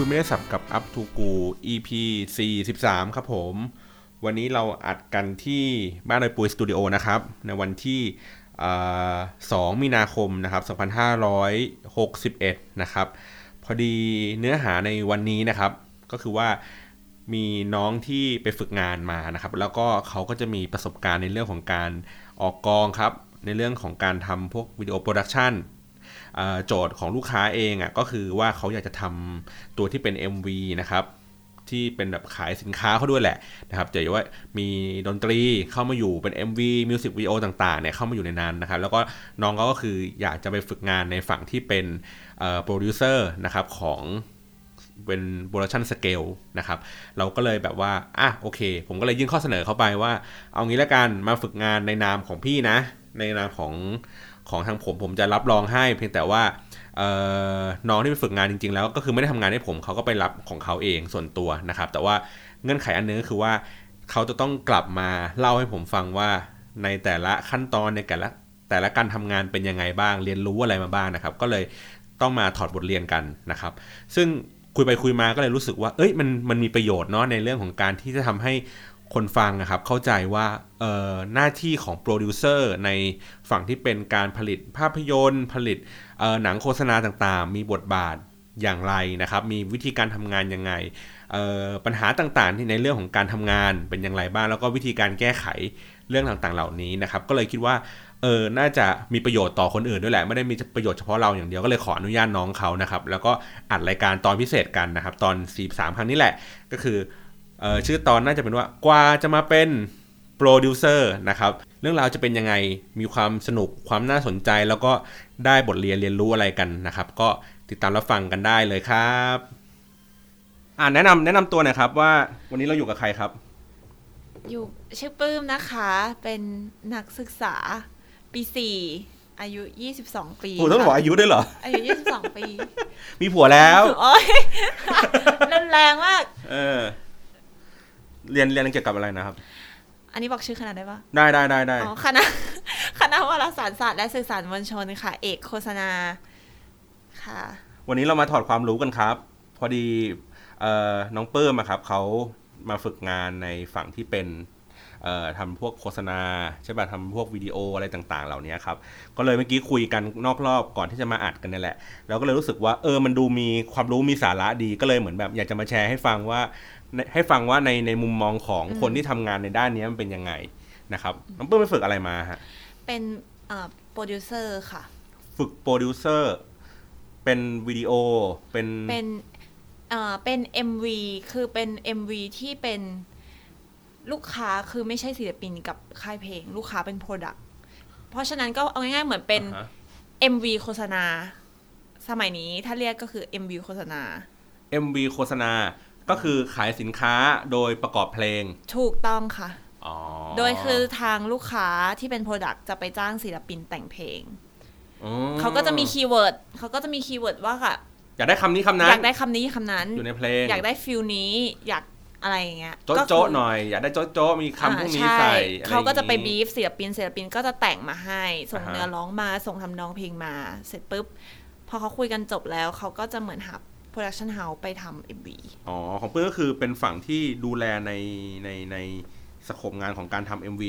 ครับคุยไม่ได้สับกับ Up to Go EP 43 ครับผม วันนี้เราอัดกันที่บ้านโดยปุยสตูดิโอนะครับ ในวันที่อ่า2มีนาคมนะครับ 2561 นะครับ พอดีเนื้อหาในวันนี้นะครับ ก็คือว่ามีน้องที่ไปฝึกงานมานะครับ แล้วก็เขาก็จะมีประสบการณ์ในเรื่องของการออกกองครับ ในเรื่องของการทำพวกวิดีโอโปรดักชันเอ่อ โจทย์ของลูกค้าเองอะก็คือว่าเขาอยากจะทำตัวที่เป็น MV นะครับที่เป็นแบบขายสินค้าเขาด้วยแหละนะครับจะว่ามีดนตรีเข้ามาอยู่เป็น MV มิวสิกวิดีโอต่างๆเนี่ยเข้ามาอยู่ในนั้นนะครับแล้วก็น้องเขาก็คืออยากจะไปฝึกงานในฝั่งที่เป็นโปรดิวเซอร์นะครับของเป็น production scale นะครับเราก็เลยแบบว่าอะโอเค ผมก็เลยยื่นข้อเสนอเข้าไปว่า เอางี้ละกันมาฝึกงานในนามของพี่นะ ในนามของ ของทางผมผมจะรับรองให้ เพียงแต่ว่าน้องที่ไปฝึกงานจริง ๆ แล้วก็คือไม่ได้ทำงานให้ผมเขาก็ไปรับของเขาเองส่วนตัวนะครับ แต่ว่าเงื่อนไขอันนึงก็คือว่าเขาจะต้องกลับมาเล่าให้ผมฟังว่าในแต่ละขั้นตอนในแต่ละแต่ละการทำงานเป็นยังไงบ้าง เรียนรู้อะไรมาบ้างนะครับ ก็เลยต้องมาถอดบทเรียนกันนะครับ ซึ่งคุยไปคุยมาก็เลยรู้สึกว่า เอ้ยมันมันมีประโยชน์เนาะในเรื่องของการที่จะทำให้ คนฟังนะครับเข้าใจว่าหน้าที่ของโปรดิวเซอร์ในฝั่งที่เป็นการผลิตภาพยนตร์ ผลิตหนังโฆษณาต่างๆ มีบทบาทอย่างไรนะครับ มีวิธีการทำงานยังไงปัญหาต่างๆที่ในเรื่องของการทำงานเป็นอย่างไรบ้าง แล้วก็วิธีการแก้ไขเรื่องต่างๆเหล่านี้นะครับ ก็เลยคิดว่าเออ น่าจะมีประโยชน์ต่อคนอื่นด้วยแหละ ไม่ได้มีประโยชน์เฉพาะเราอย่างเดียว ก็เลยขออนุญาตน้องเขานะครับ แล้วก็อัดรายการตอนพิเศษกันนะครับ ตอน 43 ครั้งนี้แหละ ก็คือ ชื่อตอนน่าจะเป็นว่ากว่าจะมาเป็นโปรดิวเซอร์นะครับเรื่องราวจะเป็นยังไงมีความสนุกความน่าสนใจ แล้วก็ได้บทเรียนเรียนรู้อะไรกันนะครับ ก็ติดตามรับฟังกันได้เลยครับอ่าแนะนำแนะนำตัวหน่อยครับว่าวันนี้เราอยู่กับใครครับ อยู่ชื่อปื้มนะคะเป็นนักศึกษาปีสี่อายุ 22 ปีโอ้ต้องบอกค่ะอายุด้วยเหรอ อายุ 22 ปี มีผัวแล้ว โอ้ยรุนแรงมาก เออ เรียนเรียนเกี่ยวกับอะไรนะครับ อันนี้บอกชื่อคณะได้ปะได้ได้ได้ได้อ๋อคณะคณะวารสารศาสตร์และสื่อสารมวลชนค่ะ เอกโฆษณาค่ะ วันนี้เรามาถอดความรู้กันครับ พอดีเอ่อน้องเปิ้มอะครับเขามาฝึกงานในฝั่งที่เป็นเอ่อทำพวกโฆษณาใช่ป่ะทำพวกวิดีโออะไรต่าง ๆ เหล่านี้ครับ ก็เลยเมื่อกี้คุยกันนอกรอบก่อนที่จะมาอัดกันนี่แหละแล้วก็เลยรู้สึกว่าเออมันดูมีความรู้มีสาระดีก็เลยเหมือนแบบอยากจะมาแชร์ให้ฟังว่า ในให้ฟังว่าในในมุมมองของอืมคนที่ทำงานในด้านนี้มันเป็นยังไงนะครับน้องปื้มไปฝึกอะไรมาฮะเป็นเอ่อโปรดิวเซอร์ค่ะ ฝึกโปรดิวเซอร์เป็นวิดีโอเป็นเป็นเอ่อเป็น MV คือเป็น MV ที่เป็นลูกค้าคือไม่ใช่ศิลปินกับค่ายเพลง ลูกค้าเป็น product เพราะฉะนั้นก็เอาง่ายๆเหมือนเป็นอ่าฮะ MV โฆษณา สมัยนี้ถ้าเรียกก็คือ MV โฆษณา MV โฆษณา ก็คือขายสินค้าโดยประกอบเพลง ถูกต้องค่ะ อ๋อโดยคือทางลูกค้าที่เป็น product จะไปจ้างศิลปินแต่งเพลง อืมเขาก็จะมี key word เขาก็จะมี keyword ว่าค่ะ อยากได้คำนี้คำนั้นอยากได้คำนี้คำนั้น อยู่ในเพลงอยากได้ feel นี้อยากอะไรอย่างเงี้ยโจ๊ะก็คือโจ๊ะหน่อย อยากได้โจ๊ะโจ๊ะมีคำพวกนี้อ่าใส่ช่อรเขาก็จะไปอย่งบีงี้ฟศิลปินศิลปินก็จะแต่งมาให้ ส่งอ่าฮะ เนื้อร้องมาส่งทำนองเพลงมา เสร็จปุ๊บ พอเขาคุยกันจบแล้วเขาก็จะเหมือนหา โปรดักชันเฮาส์ไปทำเอ็มวีอ๋อ ของเพื่อนก็คือเป็นฝั่งที่ดูแลในในในสโคปงานของการทำ MV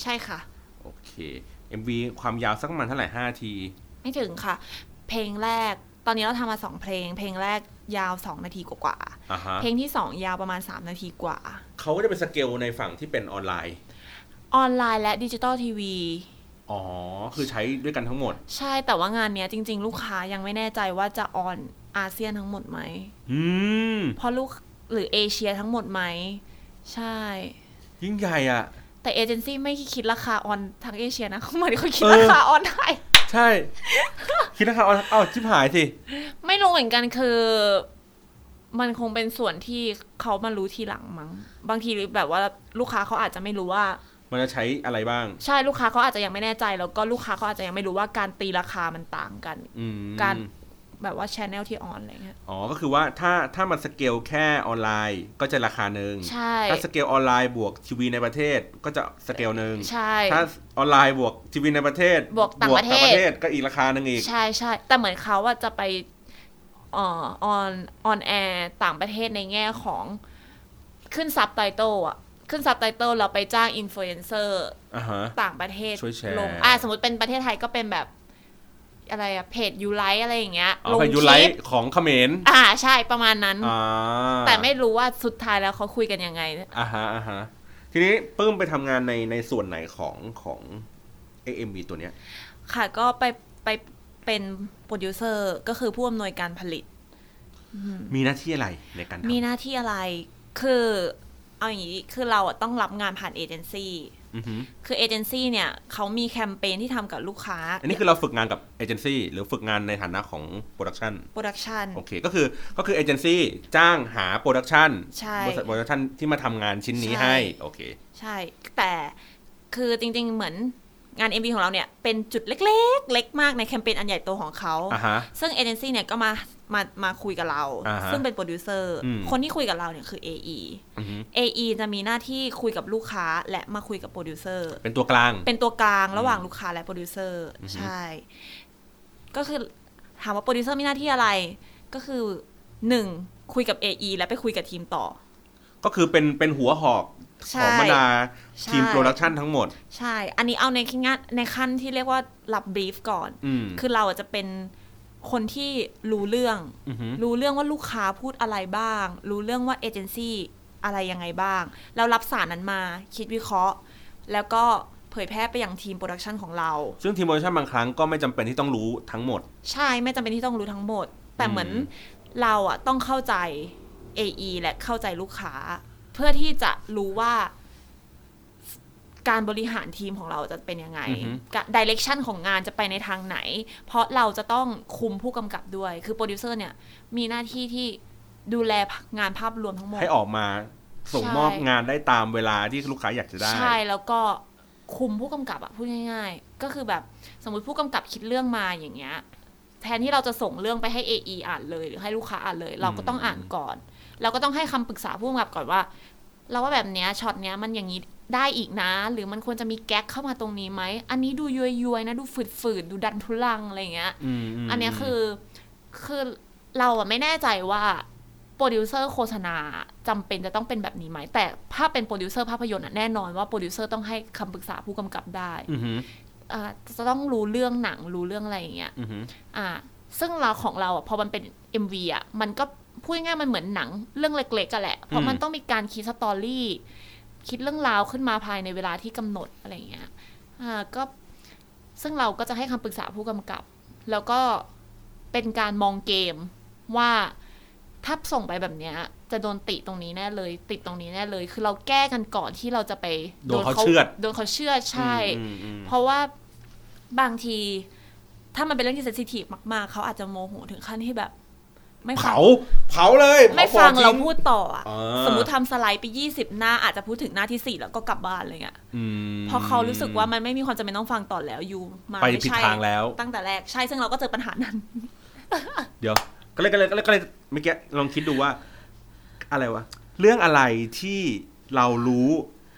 ใช่ค่ะ โอเค MV ความยาวสักประมาณเท่าไหร่5ที ไม่ถึงค่ะ เพลงแรกตอนนี้เราทำมาสองเพลง เพลงแรกยาว2นาทีกว่าอ่าฮะๆเพลงที่2ยาวประมาณ3นาทีกว่า เขาก็จะเป็นสเกลในฝั่งที่เป็นออนไลน์ ออนไลน์และดิจิตอลทีวีอ๋อ คือใช้ด้วยกันทั้งหมด ใช่แต่ว่างานเนี้ยจริง ๆ ลูกค้ายังไม่แน่ใจว่าจะ on อาเซียนทั้งหมดไหมอืมเพราะลูกหรือเอเชียทั้งหมดไหม ใช่ ยิ่งใหญ่อะ แต่เอเจนซี่ไม่คิดราคา on ทางเอเชียนะเขาเหมือนเขาคิดเออราคา on ไทยใช่ คิดนะครับเอาเอาชิบหายสิ ไม่รู้เหมือนกันคือ มันคงเป็นส่วนที่เขามารู้ทีหลังมั้ง บางทีแบบว่าลูกค้าเขาอาจจะไม่รู้ว่ามันจะใช้อะไรบ้าง ใช่ลูกค้าเขาอาจจะยังไม่แน่ใจ แล้วก็ลูกค้าเขาอาจจะยังไม่รู้ว่าการตีราคามันต่างกันอืมการ แบบว่า channel ที่ on อะไรเงี้ยอ๋อ ก็คือว่าถ้าถ้ามันสเกลแค่ออนไลน์ ก็จะราคาหนึ่งใช่ถ้าสเกลออนไลน์บวกทีวีในประเทศก็จะสเกลหนึ่งใช่ถ้าออนไลน์บวกทีวีในประเทศ บวกต่างประเทศก็อีกราคาหนึ่งอีก ใช่ใช่แต่เหมือนเขาว่าจะไปออนออนแอร์ต่างประเทศในแง่ของขึ้นซับไตเติลอะขึ้นซับไตเติลเราไปจ้างอินฟลูเอนเซอร์อ่าฮะต่างประเทศช่วยแชร์ลงอ่าสมมติเป็นประเทศไทยก็เป็นแบบ อะไรอะเพจยูไลท์อะไรอย่างเงี้ยอ๋ลองเป็นยูไลคลิปท์ของเขมรอ่าใช่ประมาณนั้นอ่าแต่ไม่รู้ว่าสุดท้ายแล้วเขาคุยกันยังไงอ่าฮะอ่าฮะทีนี้ปื้มไปทำงานในในส่วนไหนของของ AMV ตัวเนี้ย ค่ะก็ไปไปเป็นโปรดิวเซอร์ก็คือผู้อำนวยการผลิต มีหน้าที่อะไรในการทำมีหน้าที่อะไรคือเอาอย่างนี้คือเราอะต้องรับงานผ่านเอเจนซี่อือฮึ คือเอเจนซี่เนี่ยเขามีแคมเปญที่ทำกับลูกค้า อันนี้คือเราฝึกงานกับเอเจนซี่หรือฝึกงานในฐานะของproduction production โอเค ก็คือก็คือเอเจนซี่จ้างหา production ใช่บริษัท production ที่มาทำงานชิ้นนี้ใช่ให้โอเค ใช่ แต่คือจริง ๆ เหมือนงาน MV ของเราเนี่ยเป็นจุดเล็ก ๆ เล็กมากในแคมเปญอันใหญ่โตของเขาอ่าฮะซึ่งเอเจนซี่เนี่ยก็มา มามาคุยกับเรา อ่าฮะซึ่งเป็นโปรดิวเซอร์อืม คนที่คุยกับเราเนี่ยคือ AE อือฮึ AE จะมีหน้าที่คุยกับลูกค้าและมาคุยกับโปรดิวเซอร์ เป็นตัวกลาง เป็นตัวกลางระหว่างลูกค้าและโปรดิวเซอร์อือฮึ ใช่ ก็คือถามว่าโปรดิวเซอร์มีหน้าที่อะไร ก็คือหนึ่งคุยกับ AE และไปคุยกับทีมต่อ ก็คือเป็นเป็นหัวหอกใช่ของบรรดาใช่ ทีม production ทั้งหมด ใช่ อันนี้เอาในขั้นในขั้นที่เรียกว่ารับ brief ก่อน อืม คือเราอะจะเป็น คนที่รู้เรื่องอือฮึรู้เรื่องว่าลูกค้าพูดอะไรบ้าง รู้เรื่องว่าเอเจนซี่อะไรยังไงบ้าง เรารับสารนั้นมาคิดวิเคราะห์ แล้วก็เผยแพร่ไปยังทีม production ของเรา ซึ่งทีม production บางครั้งก็ไม่จำเป็นที่ต้องรู้ทั้งหมด ใช่ไม่จำเป็นที่ต้องรู้ทั้งหมด แต่เหมือนอืมเราอะต้องเข้าใจ AE และเข้าใจลูกค้า เพื่อที่จะรู้ว่า การบริหารทีมของเราจะเป็นยังไง direction ของงานจะไปในทางไหน เพราะเราจะต้องคุมผู้กำกับด้วย คือโปรดิวเซอร์เนี่ยมีหน้าที่ที่ดูแลงานภาพรวมทั้งหมด ให้ออกมาส่งใช่มอบงานได้ตามเวลาที่ลูกค้าอยากจะได้ ใช่ แล้วก็คุมผู้กำกับอะพูดง่าย ๆ ก็คือแบบสมมติผู้กำกับคิดเรื่องมาอย่างเงี้ย แทนที่เราจะส่งเรื่องไปให้ AE อ่านเลย หรือให้ลูกค้าอ่านเลย เราก็ต้องอ่านก่อน เราก็ต้องให้คำปรึกษาผู้กำกับก่อนว่า เราว่าแบบเนี้ยช็อตเนี้ยมันอย่างนี้ ได้อีกนะ หรือมันควรจะมีแก๊กเข้ามาตรงนี้ไหม อันนี้ดูย้วยๆนะ ดูฝืดๆดูดันทุรังอะไรอย่างเงี้ยอืมมอันเนี้ยคือคือเราอะไม่แน่ใจว่าโปรดิวเซอร์โฆษณาจำเป็นจะต้องเป็นแบบนี้ไหม แต่ถ้าเป็นโปรดิวเซอร์ภาพยนตร์อะแน่นอนว่าโปรดิวเซอร์ต้องให้คำปรึกษาผู้กำกับได้อือฮึอ่าจะต้องรู้เรื่องหนังรู้เรื่องอะไรอย่างเงี้ยอือฮึอ่า ซึ่งเราของเราอะพอมันเป็น MV อะมันก็พูดง่ายๆมันเหมือนหนังเรื่องเล็กๆกันแหละ เพราะมันต้องมีการคิด story คิดเรื่องราวขึ้นมาภายในเวลาที่กำหนดอะไรอย่างเงี้ยอ่าก็ซึ่งเราก็จะให้คำปรึกษาผู้กำกับ แล้วก็เป็นการมองเกมว่าถ้าส่งไปแบบเนี้ย จะโดนติตรงนี้แน่เลย ติดตรงนี้แน่เลย คือเราแก้กันก่อนที่เราจะไปโดนเขาเชือดโดนเขาเชื่อดใช่อืมอืมเพราะว่าบางที ถ้ามันเป็นเรื่องที่เซนซิทีฟมาก ๆ เขาอาจจะโมโหถึงขั้นที่แบบ ไม่ฟัเผาเผาเลยไม่ผฟังทิ้เราพูดต่ออะอ่าสมมุติทำสไลด์ไปยี่สิบหน้าอาจจะพูดถึงหน้าที่สี่แล้วก็กลับบ้านอะไรเงี้ยอืมเพราะเขารู้สึกว่ามันไม่มีความจำเป็นต้องฟังต่อแล้วอยู่มาไปไม่ผิดใช่ทางแล้ว ตั้งแต่แรกใช่ซึ่งเราก็เจอปัญหานั้น เดี๋ยว ก็เลยก็เลยก็เลยก็เลยเมื่อกี้ลองคิดดูว่า อะไรวะเรื่องอะไรที่เรารู้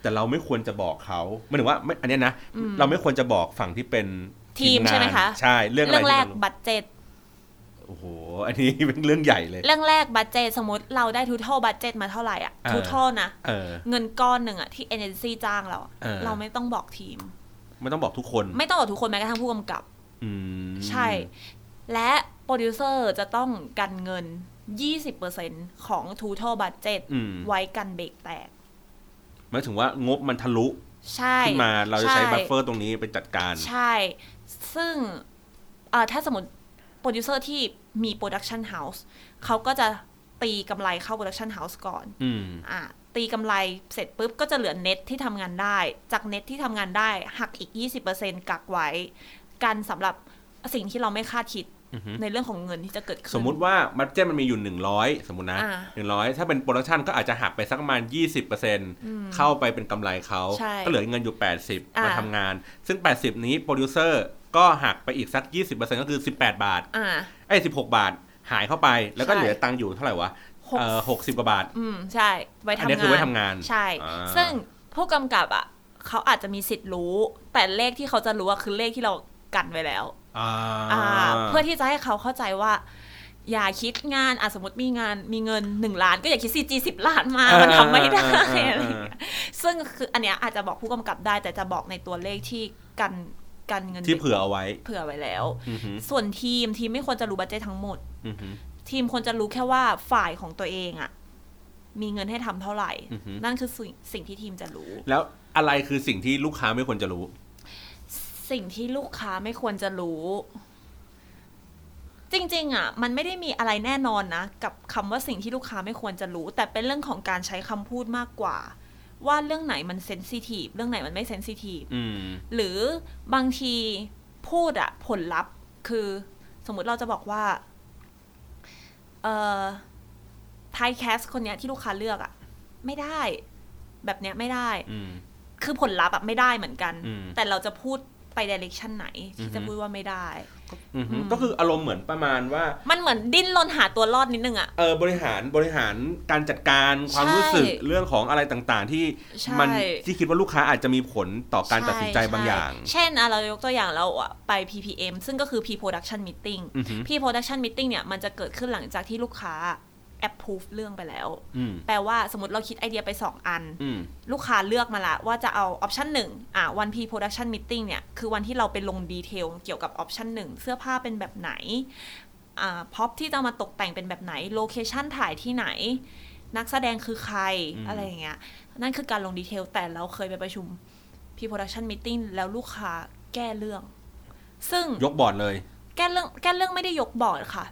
แต่เราไม่ควรจะบอกเขาหมายถึงว่าไม่อันเนี้ยนะอืมเราไม่ควรจะบอกฝั่งที่เป็นทีมงานใช่ไหมคะใช่เรื่องอะไรเรื่องแรกที่เรา budget โอ้โห อันนี้เป็นเรื่องใหญ่เลย เรื่องแรก budget สมมติเราได้ total budget มาเท่าไหร่อะอ่า total นะเออเงินก้อนหนึ่งอะที่เอเจนซี่จ้างเราอะเออเราไม่ต้องบอกทีม ไม่ต้องบอกทุกคน ไม่ต้องบอกทุกคนแม้กระทั่งผู้กำกับอืมใช่ และโปรดิวเซอร์จะต้องกันเงิน 20%ของ total budget อืมไว้กันเบรกแตกหมายถึงว่างบมันทะลุใช่ขึ้นมาเราจะใช้ buffer ตรงนี้ไปจัดการ ใช่ ซึ่งอ่าถ้าสมมติ โปรดิวเซอร์ที่มี production house เขาก็จะตีกำไรเข้า production house ก่อนอืมอะตีกำไรเสร็จปุ๊บ ก็จะเหลือเน็ตที่ทำงานได้ จากเน็ตที่ทำงานได้หักอีก 20%กักไว้ กันสำหรับสิ่งที่เราไม่คาดคิดอือฮึในเรื่องของเงินที่จะเกิดขึ้น สมมุติว่า budget มันมีอยู่ 100 สมมตินะอ่า100ถ้าเป็น production ก็อาจจะหักไปสักประมาณ 20%เข้าไปเป็นกำไรเขาใช่ก็เหลือเงินอยู่ 80อ่ามาทำงาน ซึ่ง 80 นี้โปรดิวเซอร์ ก็หักไปอีกสัก 20%ก็คือ 18 บาทอ่าไอ้16 บาทหายเข้าไปแล้วก็ใช่เหลือตังค์อยู่เท่าไหร่วะหกเออ60กว่าบาท อืม ใช่ ไว้อันทำนี้งานคือไว้ทำงาน ใช่อ่าซึ่งผู้กำกับอะเขาอาจจะมีสิทธิ์รู้ แต่เลขที่เขาจะรู้อะคือเลขที่เรากันไว้แล้วอ่าอ่า เพื่อที่จะให้เขาเข้าใจว่า อย่าคิดงานอะสมมติมีงานมีเงินหนึ่งล้าน ก็อย่าคิด CG สิบล้านมาเออมันทำไม่ได้เออเออเออออะไรอย่างเงี้ย ซึ่งคืออันเนี้ยอาจจะบอกผู้กำกับได้ แต่จะบอกในตัวเลขที่กัน กันเงินที่เผื่อเอาไว้ เผื่อไว้แล้วอือฮึส่วนทีมทีมไม่ควรจะรู้บัตเจตทั้งหมดอือฮึทีมควรจะรู้แค่ว่าฝ่ายของตัวเองอะมีเงินให้ทำเท่าไหร่อือฮึนั่นคือสิ่งสิ่งที่ทีมจะรู้ แล้วอะไรคือสิ่งที่ลูกค้าไม่ควรจะรู้ สิ่งที่ลูกค้าไม่ควรจะรู้ จริง ๆ อะ มันไม่ได้มีอะไรแน่นอนนะ กับคำว่าสิ่งที่ลูกค้าไม่ควรจะรู้ แต่เป็นเรื่องของการใช้คำพูดมากกว่า ว่าเรื่องไหนมันเซนซิทีฟเรื่องไหนมันไม่เซนซิทีฟอืมหรือบางทีพูดอะผลลัพธ์คือสมมุติเราจะบอกว่า เอ่อไทยแคสคนเนี้ยที่ลูกค้าเลือกอะไม่ได้ แบบเนี้ยไม่ได้อืมคือผลลัพธ์อะไม่ได้เหมือนกันอืมแต่เราจะพูดไปดิเรกชันไหนที่จะอือฮึพูดว่าไม่ได้อือฮึอืม ก็คืออารมณ์เหมือนประมาณว่า มันเหมือนดิ้นรนหาตัวรอดนิดนึงอะเออบริหารบริหารการจัดการความใช่รู้สึกเรื่องของอะไรต่างๆ ที่ใช่มันที่คิดว่าลูกค้าอาจจะมีผลต่อการตัดสินใจบางอย่างช่เช่นอะเรายกตัวอย่างเราอะไป PPM ซึ่งก็คือ P Production Meeting อือฮึ P Production Meeting เนี่ยมันจะเกิดขึ้นหลังจากที่ลูกค้า approve เรื่องไปแล้วอืมแปลว่าสมมติเราคิดไอเดียไป 2 อันอืมลูกค้าเลือกมาละว่าจะเอาออปชันหนึ่งอะวัน P Production Meeting เนี่ย คือวันที่เราไปลง detail เกี่ยวกับ option หนึ่งเสื้อผ้าเป็นแบบไหนอ่าพ็อปที่จะมาตกแต่งเป็นแบบไหน location ถ่ายที่ไหน นักแสดงคือใครอืมอะไรอย่างเงี้ยนั่นคือการลง detail แต่เราเคยไปประชุม Pre-Production Meeting แล้วลูกค้าแก้เรื่อง ซึ่งยกบอร์ดเลย แก้เรื่องแก้เรื่องไม่ได้ยกบอร์ดค่ะ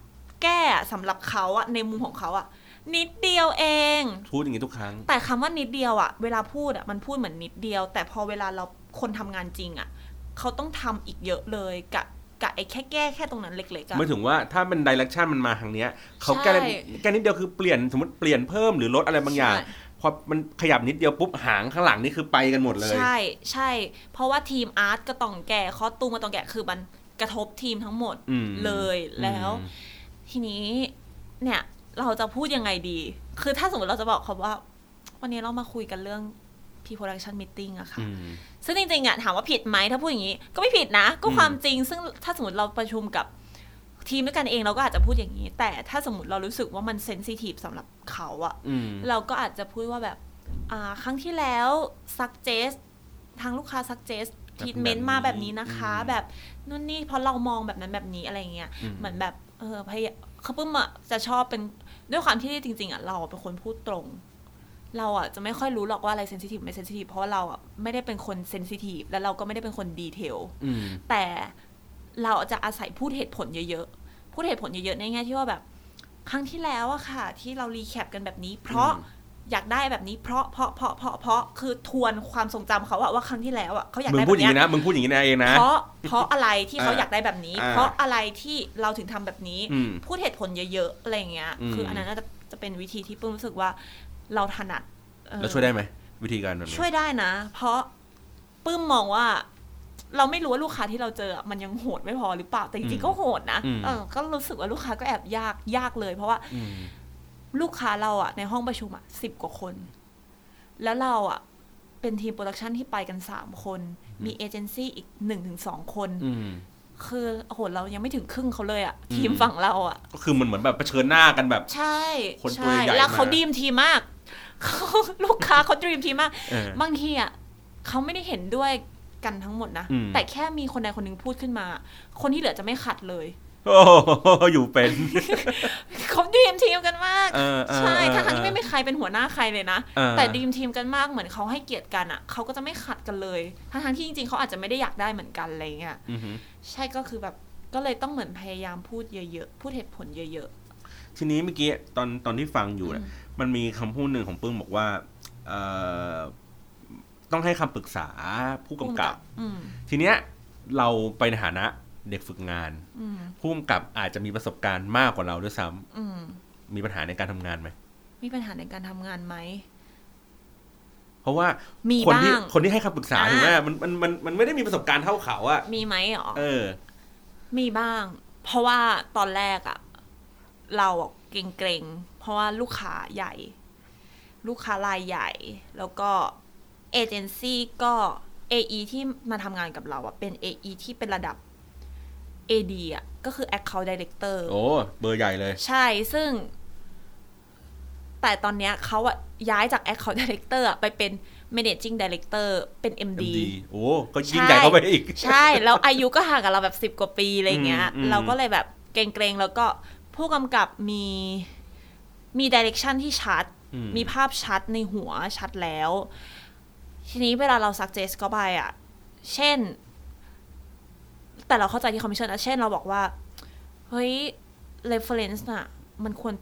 แก้สำหรับเขาอะในมุมของเขาอะนิดเดียวเอง พูดอย่างนี้ทุกครั้ง แต่คำว่านิดเดียวอะเวลาพูดอะมันพูดเหมือนนิดเดียว แต่พอเวลาเราคนทำงานจริงอะเขาต้องทำอีกเยอะเลยกับกับไอ้แค่แก้แค่ตรงนั้นเล็กๆอะไม่ถึงว่าถ้าเป็นดิเรกชันมันมาทางเนี้ยเขาแก้ใช่แก้นิดเดียวคือเปลี่ยนสมมติเปลี่ยนเพิ่มหรือลดอะไรบางอย่างใช่พอมันขยับนิดเดียวปุ๊บหางข้างหลังนี่คือไปกันหมดเลย ใช่ใช่ เพราะว่าทีมอาร์ตก็ต้องแก่คอสตูมก็ต้องแก่คือมันกระทบทีมทั้งหมดอืมเลยแล้วอืม ทีนี้เนี่ยเราจะพูดยังไงดี คือถ้าสมมติเราจะบอกเขาว่า วันนี้เรามาคุยกันเรื่อง pre-production meeting อะค่ะอืมซึ่งจริงๆอะถามว่าผิดไหมถ้าพูดอย่างนี้ ก็ไม่ผิดนะ ก็อืมความจริง ซึ่งถ้าสมมติเราประชุมกับทีมด้วยกันเองเราก็อาจจะพูดอย่างนี้ แต่ถ้าสมมติเรารู้สึกว่ามันเซนซิทีฟสำหรับเขาอะอืมเราก็อาจจะพูดว่าแบบอ่าครั้งที่แล้ว suggest ทางลูกค้า suggest ทีเมนต์มาแบบนี้นะคะอืมแบบนู่นนี่เพราะเรามองแบบนั้นแบบนี้อะไรเงี้ยอืมเหมือนแบบ เออพยาเขาเพิ่มอะจะชอบเป็นด้วยความที่จริง ๆอะเราเป็นคนพูดตรง เราอะจะไม่ค่อยรู้หรอกว่าอะไร sensitive ไม่ sensitive เพราะว่าเราอะไม่ได้เป็นคน sensitive แล้วเราก็ไม่ได้เป็นคน detail อืมแต่เราจะอาศัยพูดเหตุผลเยอะๆพูดเหตุผลเยอะๆในแง่ที่ว่าแบบ ครั้งที่แล้วอะค่ะ ที่เรา recap กันแบบนี้ เพราะ อืมอยากได้แบบนี้เพราะเพราะเพราะเพราะเพราะคือทวนความทรงจำเขาอะว่าครั้งที่แล้วอะเขาอยากมึงได้แบพูดบอย่างเนี้นี้ยนะมึงพูดอย่างนี้นะเองนะเพราะเพราะอะไรที่เขาอ่าอยากได้แบบนี้อ่าเพราะอะไรที่เราถึงทำแบบนี้อืมพูดเหตุผลเยอะๆอะไรอย่างเงี้ยอืมคืออันนั้นน่าจะจะเป็นวิธีที่ปุ้มรู้สึกว่าเราถนัดเออแล้วช่วยได้ไหมวิธีการแบบนี้ช่วยได้นะ เพราะปื้มมองว่า เราไม่รู้ว่าลูกค้าที่เราเจออะมันยังโหดไม่พอหรือเปล่าแต่จริงๆก็โหดนะอืมเออก็รู้สึกว่าลูกค้าก็แอบยากยากเลย เพราะว่าอืม ลูกค้าเราอะในห้องประชุมอะสิบกว่าคน แล้วเราอะเป็นทีมโปรดักชันที่ไปกันสามคน มีเอเจนซี่อีกหนึ่งถึงสองคนอืมคือโอ้โหเรายังไม่ถึงครึ่งเขาเลยอะอืมทีมฝั่งเราอะก็คือมันเหมือนแบบเผชิญหน้ากันแบบ ใช่คนตัวใช่ใหญ่แล้วเขามาดีมทีมมากเขาลูกค้าเขาดีมทีมมากเออบางทีอะเขาไม่ได้เห็นด้วยกันทั้งหมดนะอืมแต่แค่มีคนใดคนหนึ่งพูดขึ้นมา คนที่เหลือจะไม่ขัดเลย โอ้โหอยู่เป็นเขาดีมทีมกันมากเออเออใช่เออทั้งๆที่ไม่มีใครเป็นหัวหน้าใครเลยนะเออแต่ดีมทีมกันมากเหมือนเขาให้เกียรติกันอะเขาก็จะไม่ขัดกันเลยทั้งๆที่จริงๆเขาอาจจะไม่ได้อยากได้เหมือนกันอะไรเงี้ยอือฮึใช่ก็คือแบบก็เลยต้องเหมือนพยายามพูดเยอะๆพูดเหตุผลเยอะทีนี้เมื่อกี้ตอนตอนที่ฟังอยู่อืนะมมันมีคำพูดหนึ่งของปึ้งบอกว่าเอ่อต้องให้คำปรึกษาผู้ๆกำกับอืมทีเนี้ยเราไปในฐานะ เด็กฝึกงานอืมผู้กำกับอาจจะมีประสบการณ์มากกว่าเราด้วยซ้ำอืมมีปัญหาในการทำงานไหมมีปัญหาในการทำงานไหมเพราะว่ามีคนที่บ้างคนที่ให้คำปรึกษาอ่าถูกไหมมันมันมันมันไม่ได้มีประสบการณ์เท่าเขาอะมีไหมหรอเออ มีบ้าง เพราะว่าตอนแรกอะเราอะเกรงๆเพราะว่าลูกค้าใหญ่ ลูกค้ารายใหญ่ แล้วก็เอเจนซี่ก็ AE ที่มาทำงานกับเราอะเป็น AE ที่เป็นระดับ AD อะก็คือ Account Director โอ้เบอร์ใหญ่เลย ใช่ซึ่ง แต่ตอนเนี้ยเขาอะย้ายจาก Account Director อะไปเป็น Managing Director เป็น MD MD โอ้ก็ยิ่งใหญ่เข้าไปอีก ใช่ แล้วอายุก็ห่างกับเราแบบสิบ10กว่าปีอะไรเงี้ย อืมอืม เราก็เลยแบบเกรงๆ แล้วก็ผู้กำกับมีมี direction ที่ชัด อืมมีภาพชัดในหัวชัดแล้ว ทีนี้เวลาเรา suggest เขาไปอะ เช่น แต่เราเข้าใจที่คอมมิชชั่นนะเช่นเราบอกว่า เฮ้ย reference น่ะ มันควร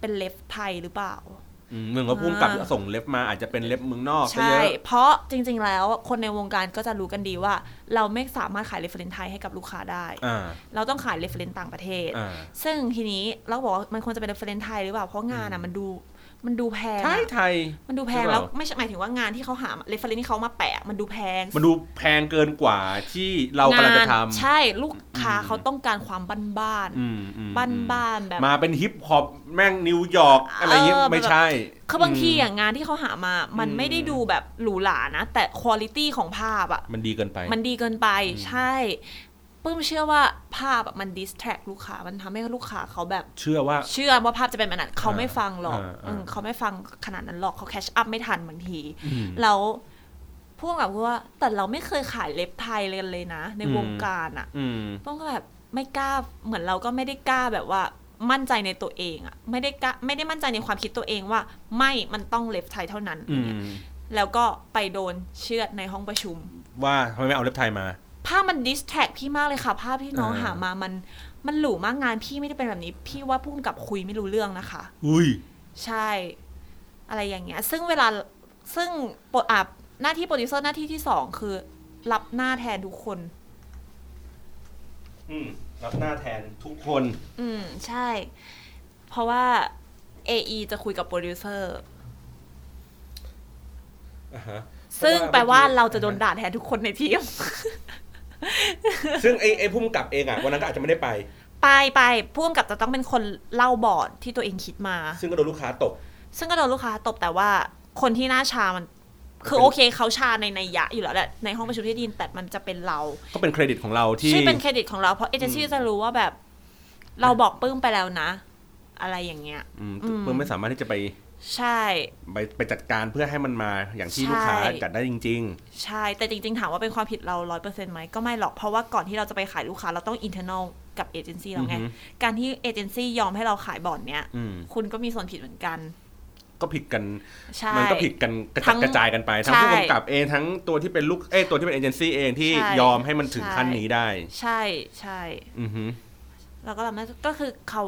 เป็นเลฟไทยหรือเปล่าอืมเหมือนกับพุ่งกับอ่าส่งเล็บมาอาจจะเป็นเล็บเมืองนอกซะใช่เยอะเพราะจริง ๆ แล้วคนในวงการก็จะรู้กันดีว่า เราไม่สามารถขาย reference ไทยให้กับลูกค้าได้อ่าเราต้องขาย reference ต่างประเทศอ่าซึ่งทีนี้เราบอกว่ามันควรจะเป็น reference ไทยหรือเปล่า เพราะงานอะมันดู มันดูแพงไทยอะไทย มันดูแพงหรือเปแล้ล่าวไม่ใช่หมายถึงว่างานที่เขาหา reference ที่เขามาแปะ มันดูแพง มันดูแพงเกินกว่าที่เรากำลังจะนทำใช่ลูกค้าอืมเขาต้องการความบ้านอืมอืมๆบ้านๆแบบ มาเป็นฮิปฮอปแม่งนิวยอร์กอะไรอย่างงี้เออไม่ใช่คือบางทีอะงานที่เขาหามา มันอืมไม่ได้ดูแบบหรูหรานะ แต่คุณภาพของภาพอะมันดีเกินไป มันดีเกินไปอืมใช่ ปื้มเชื่อว่าภาพอะมัน distract ลูกค้ามันทำให้ลูกค้าเขาแบบเชื่อว่า เชื่อว่าภาพจะเป็นแบบนั้นเขาไม่ฟังหรอกอ่าอ่าอืมเขาไม่ฟังขนาดนั้นหรอกเขา catch up ไม่ทันบางทีอืมแล้วพวกแบบว่าแต่เราไม่เคยขายเล็บไทยเลยเลยนะ ในอืมวงการอะอืมต้องก็แบบไม่กล้าเหมือนเราก็ไม่ได้กล้าแบบว่ามั่นใจในตัวเองอะไม่ได้กล้าไม่ได้มั่นใจในความคิดตัวเองว่า ไม่มันต้องเล็บไทยเท่านั้นอือย่างมเงี้ยแล้วก็ไปโดนเชือดในห้องประชุม ว่าทำไมไม่เอาเล็บไทยมา ภาพมันดิสแท็กพี่มากเลยค่ะ ภาพที่น้องอ่าหามามันมันหรูมากงานพี่ไม่ได้เป็นแบบนี้ พี่ว่าพุ่งกับคุยไม่รู้เรื่องนะคะ อุ้ยใช่ อะไรอย่างเงี้ย ซึ่งเวลาซึ่งโปรอะหน้าที่โปรดิวเซอร์หน้าที่ที่สองคือ รับหน้าแทนทุกคน อืมรับหน้าแทนทุกคน อืมใช่ เพราะว่า AE จะคุยกับโปรดิวเซอร์อ่าฮะซึ่งแปลว่าเราจะโดนอ่ฮด่าแทนทุกคนในทีม ซึ่งไอ้ไอ้พุ่มกับเองอะวันนั้นก็อาจจะไม่ได้ไป ไปไปผู้กำกับจะต้องเป็นคนเล่าบอร์ดที่ตัวเองคิดมา ซึ่งก็โดนลูกค้าตบ ซึ่งก็โดนลูกค้าตบแต่ว่าคนที่หน้าชามันคือเป็นโอเคเขาชาในในนัยยะอยู่แล้วแหละในห้องประชุมที่ดินแต่มันจะเป็นเรา ก็เป็นเครดิตของเราที่ชื่อเป็นเครดิตของเราเพราะเอเจนซี่จะรู้ว่าแบบ เราบอกปึ้มไปแล้วนะ อะไรอย่างเงี้ยอืมอืมเพื่อไม่สามารถที่จะไป ใช่ ไปไปจัดการเพื่อให้มันมาอย่างที่ลูกค้าใช่จัดได้จริงใช่ แต่จริง ๆ ถามว่าเป็นความผิดเราร้อยเปอร์เซ็นต์ไหมก็ไม่หรอก เพราะว่าก่อนที่เราจะไปขายลูกค้าเราต้อง internalกับเอเจนซี่เราไงอือฮึการที่เอเจนซี่ยอมให้เราขายบอร์ดเนี้ยๆอืมคุณก็มีส่วนผิดเหมือนกัน ก็ผิดกันใช่มันก็ผิดกันกระทั้จัดงกระจายกันไป ทั้งใช่ผู้กำกับเองทั้งตัวที่เป็นลูกเอ้ยตัวที่เป็นเอเจนซี่เองที่ใช่ยอมให้มันถึงใช่ขั้นนี้ได้ ใช่ใช่อือฮึแล้วก็เราไม่ก็คือเขา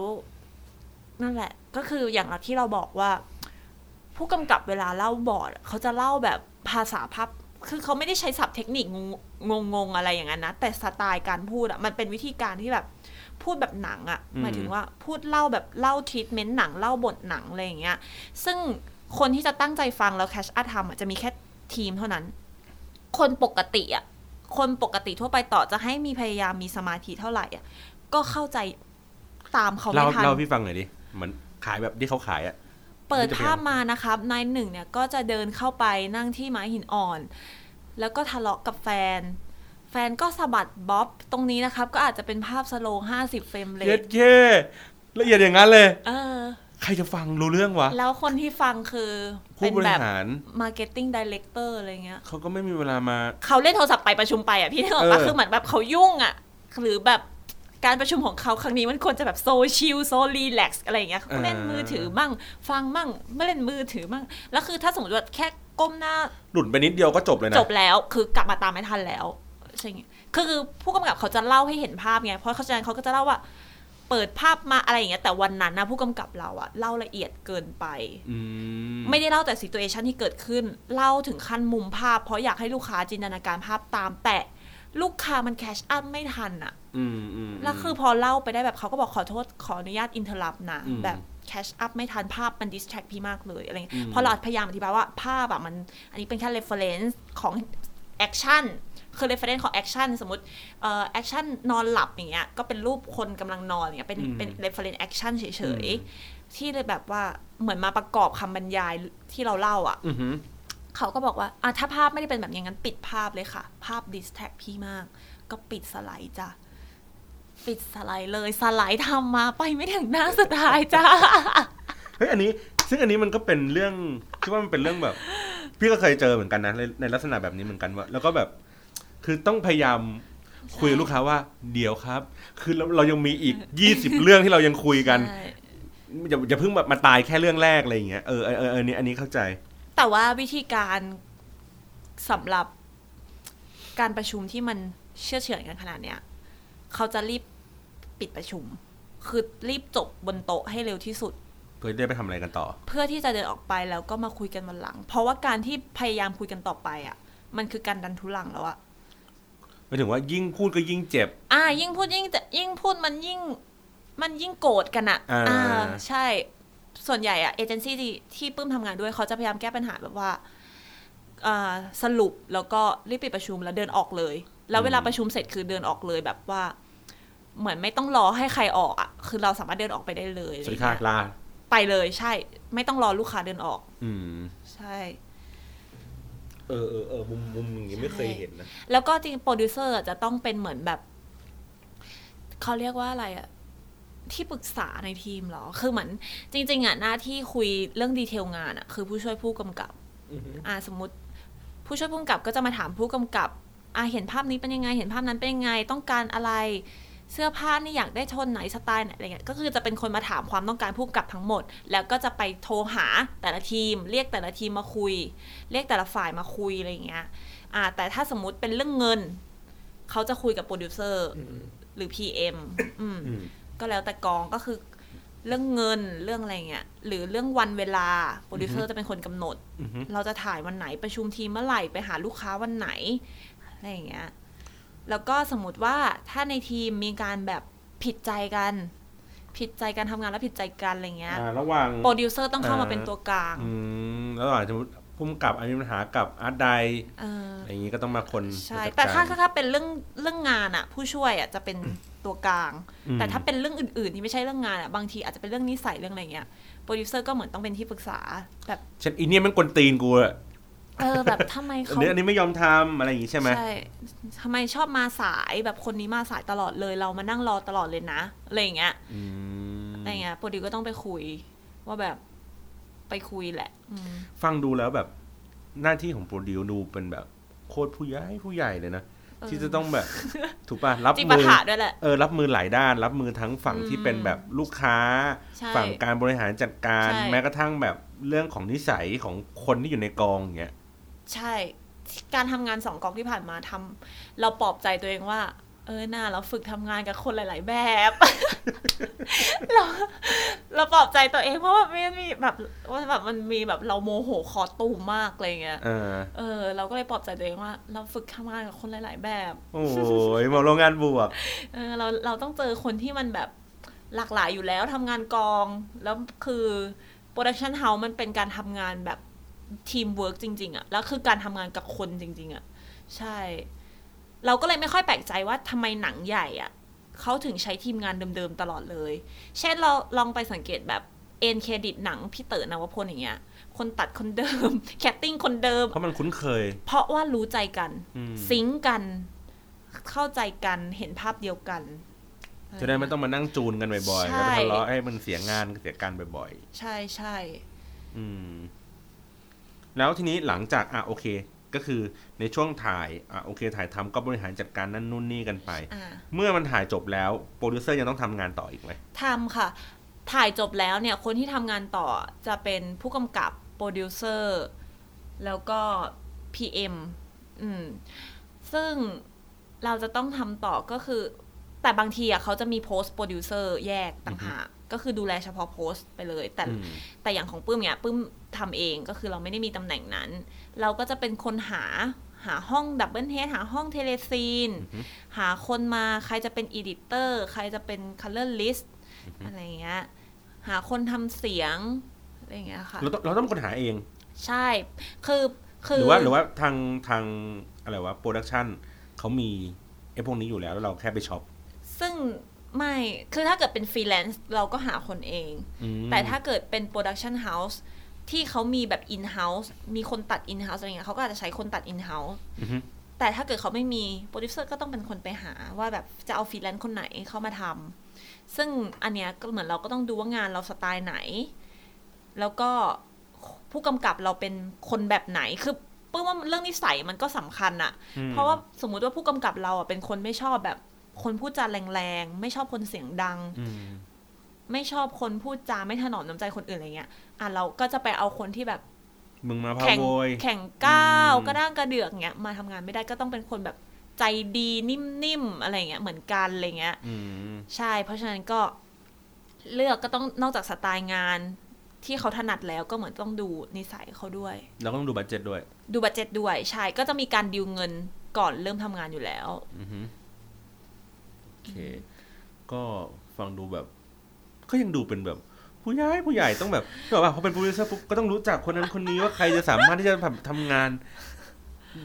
นั่นแหละ ก็คืออย่างที่เราบอกว่า ผู้กำกับเวลาเล่าบอร์ดเขาจะเล่าแบบภาษาภาพคือเขาไม่ได้ใช้ศัพท์เทคนิคงงงๆอะไรอย่างนั้นนะ แต่สไตล์การพูดอะมันเป็นวิธีการที่แบบพูดแบบหนังอะหมายถึงว่าพูดเล่าแบบเล่าทรีทเมนต์หนังเล่าบทหนังอะไรอย่างเงี้ย ซึ่งคนที่จะตั้งใจฟังแล้วแคชอาร์ทำอะจะมีแค่ทีมเท่านั้น คนปกติอะคนปกติทั่วไปต่อจะให้มีพยายามมีสมาธิเท่าไหร่อะก็เข้าใจตามเขาเล่าไม่ทันเล่าให้พี่ฟังหน่อยดิเหมือนขายแบบที่เขาขายอะ เปิดที่จะภาพมานะครับนายหนึ่งเนี่ยก็จะเดินเข้าไปนั่งที่ไม้หินอ่อน แล้วก็ทะเลาะกับแฟน แฟนก็สะบัดบ๊อบตรงนี้นะครับ ก็อาจจะเป็นภาพ slow ห้าสิบเฟรมเลเย็ยดเย่ละเอียดอย่างนั้นเลย เออ ใครจะฟังรู้เรื่องวะ แล้วคนที่ฟังคือผู้เป็นบริแบบหาร marketing director อะไรเงี้ยเขาก็ไม่มีเวลามา เขาเล่นโทรศัพท์ไปประชุมไปอะพี่นึกออกปะเออคือเหมือนแบบเขายุ่งอะหรือแบบ การประชุมของเขาครั้งนี้มันควรจะแบบ so chill so relax อะไรอย่างเงี้ยเขาก็เล่นมือถือมั่ง ฟังมั่งไม่เล่นมือถือมั่ง แล้วคือถ้าสมมติว่าแค่ก้มหน้า หลุดไปนิดเดียวก็จบเลยนะ จบแล้วคือกลับมาตามไม่ทันแล้วใช่ไงคือคือผู้กำกับเขาจะเล่าให้เห็นภาพไงเพราะเขาฉะนั้นเขาก็จะเล่าว่า เปิดภาพมาอะไรอย่างเงี้ยแต่วันนั้นนะผู้กำกับเราอะเล่าละเอียดเกินไปอืมไม่ได้เล่าแต่ s ิ t u a t i o n ที่เกิดขึ้น เล่าถึงขั้นมุมภาพ เพราะอยากให้ลูกค้าจินตนาการภาพตามแต่ลูกค้ามันแคชอัพไม่ทันอะอืมอืม แล้วคือพอเล่าไปได้แบบเขาก็บอกขอโทษขออนุญาตอินเทอร์รับนะอืมแบบcatch up ไม่ทันภาพมัน distract พี่มากเลยอะไรเงี้ยอืมพอเราพยายามอธิบายว่าภาพอะมัน อันนี้เป็นแค่ reference ของ action คือ reference ของ action สมมติเอ่อ action นอนหลับอย่างเงี้ยก็เป็นรูปคนกำลังนอนอย่างเงี้ยเป็นเป็น reference action เฉยๆ ที่เลยแบบว่าเหมือนมาประกอบคำบรรยายที่เราเล่าอะ่ะอือหือเขาก็บอกว่าอะถ้าภาพไม่ได้เป็นแบบอย่างนั้นปิดภาพเลยค่ะ ภาพ distract พี่มาก ก็ปิดสไลด์จ้ะ ปิดสไลด์เลยสไลด์ทำมาไปไม่ถึงหน้าสุดท้ายจ้าเฮ้ยอันนี้ซึ่งอันนี้มันก็เป็นเรื่องคิดว่ามันเป็นเรื่องแบบ พี่ก็เคยเจอเหมือนกันนะในในลักษณะแบบนี้เหมือนกันว่า แล้วก็แบบ คือต้องพยายามคุยกับลูกค้าว่า เดี๋ยวครับ คือเราเรายังมีอีกยี่สิบเรื่องที่เรายังคุยกันใช่อย่าอย่าเพิ่งแบบมาตายแค่เรื่องแรกอะไรอย่างเงี้ยเออเออเออเอออันนี้อันนี้เข้าใจ แต่ว่าวิธีการสำหรับการประชุมที่มันเชื่อเฉือนกันขนาดเนี้ยเขาจะรีบ ปิดประชุม คือรีบจบบนโต๊ะให้เร็วที่สุด เพื่อได้ไปทำอะไรกันต่อ เพื่อที่จะเดินออกไปแล้วก็มาคุยกันวันหลัง เพราะว่าการที่พยายามคุยกันต่อไปอะ มันคือการดันทุลังแล้วอะหมายถึงว่ายิ่งพูดก็ยิ่งเจ็บ อ่า ยิ่งพูดยิ่งจะยิ่งพูดมันยิ่ง มันยิ่งโกรธกันอะอ่า ใช่ ส่วนใหญ่อะเอเจนซี่ที่ที่ปื้มทำงานด้วยเขาจะพยายามแก้ปัญหาแบบว่าอ่าสรุปแล้วก็รีบปิดประชุมแล้วเดินออกเลย แล้วเวลาประชุมเสร็จคือเดินออกเลยแบบว่า เหมือนไม่ต้องรอให้ใครออกอะคือเราสามารถเดินออกไปได้เลยสวัสดีค่ะลาไปเลยใช่ ไม่ต้องรอลูกค้าเดินออก อืม ใช่ เออเออเออมุมมุมอย่างนี้ไม่เคยเห็นนะ แล้วก็จริงโปรดิวเซอร์จะต้องเป็นเหมือนแบบ เขาเรียกว่าอะไรอะที่ปรึกษาในทีมเหรอ คือเหมือน จริง ๆอะหน้าที่คุยเรื่อง detail งานอะคือผู้ช่วยผู้กำกับ อ่าสมมติ ผู้ช่วยผู้กำกับก็จะมาถามผู้กำกับ อ่าเห็นภาพนี้เป็นยังไง เห็นภาพนั้นเป็นยังไง ต้องการอะไร เสื้อผ้านี่อยากได้โทนไหนสไตล์ไหนอะไรเงี้ยก็คือจะเป็นคนมาถามความต้องการผู้กำกับทั้งหมด แล้วก็จะไปโทรหาแต่ละทีม เรียกแต่ละทีมมาคุย เรียกแต่ละฝ่ายมาคุยอะไรอย่างเงี้ยอ่าแต่ถ้าสมมุติเป็นเรื่องเงิน เขาจะคุยกับโปรดิวเซอร์หรือ PM อืมอืมก็แล้วแต่กองก็คือเรื่องเงินเรื่องอะไรเงี้ยหรือเรื่องวันเวลาโปรดิวเซอร์จะเป็นคนกำหนดอือฮึเราจะถ่ายวันไหนประชุมทีมเมื่อไหร่ไปหาลูกค้าวันไหนอะไรอย่างเงี้ย แล้วก็สมมติว่าถ้าในทีมมีการแบบผิดใจกัน ผิดใจการทำงานแล้วผิดใจกันอะไรเงี้ยอ่าระหว่างโปรดิวเซอร์ต้องเข้ามาอ่าเป็นตัวกลางอืมแล้วหลังจากปื้มกับอันมีปัญหากับ art diเอออย่างนี้ก็ต้องมาคนใช่จัดแต่ถ้าการถ้าเป็นเรื่องเรื่องงานอะผู้ช่วยอะจะเป็นตัวกลางอืมแต่ถ้าเป็นเรื่องอื่น ๆ ที่ไม่ใช่เรื่องงานอะบางทีอาจจะเป็นเรื่องนิสัยเรื่องอะไรเงี้ยโปรดิวเซอร์ก็เหมือนต้องเป็นที่ปรึกษาแบบฉันอีเนี่ยมันกวนตีนกูอะ เออแบบทำไมอันเขานี้อันนี้ไม่ยอมทำอะไรอย่างงี้ใช่ไหมใช่ทำไมชอบมาสายแบบคนนี้มาสายตลอดเลย เรามานั่งรอตลอดเลยนะอะไรอย่างเงี้ยอืมอะไรเงี้ยโปรดิวก็ต้องไปคุย ว่าแบบไปคุยแหละอืมฟังดูแล้วแบบหน้าที่ของโปรดิวดูเป็นแบบโคตรผู้ใหญ่ผู้ใหญ่เลยนะเออที่จะต้องแบบถูกป่ะรับจิปามือถะด้วยแหละเออรับมือหลายด้าน รับมือทั้งฝั่งอืมที่เป็นแบบลูกค้าใช่ฝั่งการบริหารจัดการใช่แม้กระทั่งแบบเรื่องของนิสัยของคนที่อยู่ในกองอย่างเงี้ย ใช่ การทำงานสองกองที่ผ่านมาทำเราปลอบใจตัวเองว่า เออหน้าเราฝึกทำงานกับคนหลาย ๆ แบบเราเราปลอบใจตัวเองเพราะว่าไม่มีแบบว่าแบบมันมีแบบเราโมโหคอตูมมากอะไรเงี้ยเออ เออ เราก็เลยปลอบใจตัวเองว่า เราฝึกทำงานกับคนหลาย ๆ แบบ โอ้ยมองโลกในแง่บวกเออเราเราต้องเจอคนที่มันแบบหลากหลายอยู่แล้วทำงานกอง แล้วคือ production house มันเป็นการทำงานแบบ ทีมเวิร์กจริง ๆอะแล้วคือการทำงานกับคนจริง ๆอะใช่ เราก็เลยไม่ค่อยแปลกใจว่าทำไมหนังใหญ่อะเขาถึงใช้ทีมงานเดิมๆตลอดเลย เช่นเราลองไปสังเกตแบบ end credit หนังพี่เต๋อนวพลอย่างเงี้ย คนตัดคนเดิม casting คนเดิม เพราะมันคุ้นเคย เพราะว่ารู้ใจกันอืม sync กัน เข้าใจกันเห็นภาพเดียวกันจะได้ไม่ต้องมานั่งจูนกันบ่อยๆใช่แล้วทะเลาะให้มันเสียงานเสียการบ่อยใช่ใช่ๆอืม แล้วทีนี้หลังจากอะโอเค ก็คือในช่วงถ่ายอะโอเคถ่ายทำก็บริหารจัดการนั่นนู่นนี่กันไปอ่าเมื่อมันถ่ายจบแล้วโปรดิวเซอร์ยังต้องทำงานต่ออีกไหมทำค่ะ ถ่ายจบแล้วเนี่ยคนที่ทำงานต่อจะเป็นผู้กำกับโปรดิวเซอร์แล้วก็ PM อืมซึ่งเราจะต้องทำต่อก็คือ แต่บางทีอะเขาจะมี post producer แยกต่างหาก ก็คือดูแลเฉพาะโพสต์ไปเลย แต่อืมแต่อย่างของปื้มเนี่ยปื้มทำเองก็คือเราไม่ได้มีตำแหน่งนั้น เราก็จะเป็นคนหาหาห้อง double head หาห้อง telecine หาคนมาใครจะเป็น editor ใครจะเป็น colorist อะไรอย่างเงี้ยหาคนทำเสียงอะไรอย่างเงี้ยค่ะเราต้องเราต้องเป็นคนหาเอง ใช่คือคืหรือว่าหรือว่าทางทางอะไรวะ production เขามีไอ้พวกนี้อยู่แล้วแล้วเราแค่ไป shopซึ่ง ไม่ คือถ้าเกิดเป็นฟรีแลนซ์เราก็หาคนเองอืมแต่ถ้าเกิดเป็น production house ที่เขามีแบบ in-house มีคนตัด in-house อะไรเงี้ยเขาก็อาจจะใช้คนตัด in-house อือฮึแต่ถ้าเกิดเขาไม่มีโปรดิวเซอร์ก็ต้องเป็นคนไปหาว่าแบบจะเอาฟรีแลนซ์คนไหนเข้ามาทำซึ่งอันเนี้ยก็เหมือนเราก็ต้องดูว่างานเราสไตล์ไหน แล้วก็ผู้กำกับเราเป็นคนแบบไหน คือเพิ่งว่าเรื่องนิสัยมันก็สำคัญอะอืมเพราะว่าสมมุติว่าผู้กำกับเราอะเป็นคนไม่ชอบแบบ คนพูดจาแรงๆ ไม่ชอบคนเสียงดังอืมไม่ชอบคนพูดจาไม่ถนอมน้ำใจคนอื่นอะไรเงี้ย อะเราก็จะไปเอาคนที่แบบ มึงมาพาแข่งโวยแข่งก้าวอืมกระด้างกระเดือกเงี้ยมาทำงานไม่ได้ก็ต้องเป็นคนแบบใจดีนิ่มๆอะไรเงี้ยเหมือนกันอะไรเงี้ยอืมใช่ เพราะฉะนั้นก็เลือกก็ต้องนอกจากสไตล์งานที่เขาถนัดแล้วก็เหมือนต้องดูนิสัยเขาด้วยเราก็ต้องดูบัตเจ็ตด้วย ดูบัตเจ็ตด้วย ใช่ ก็จะมีการดิวเงินก่อนเริ่มทำงานอยู่แล้วอือฮึโอ เค ก็ฟังดูแบบ ก็ยังดูเป็นแบบ ผู้ใหญ่ผู้ใหญ่ต้องแบบแบบว่าพอเป็นโปรดิวเซอร์ปุ๊บก็ต้องรู้จักคนนั้นคนนี้ว่าใครจะสามารถที่จะแบบทำงาน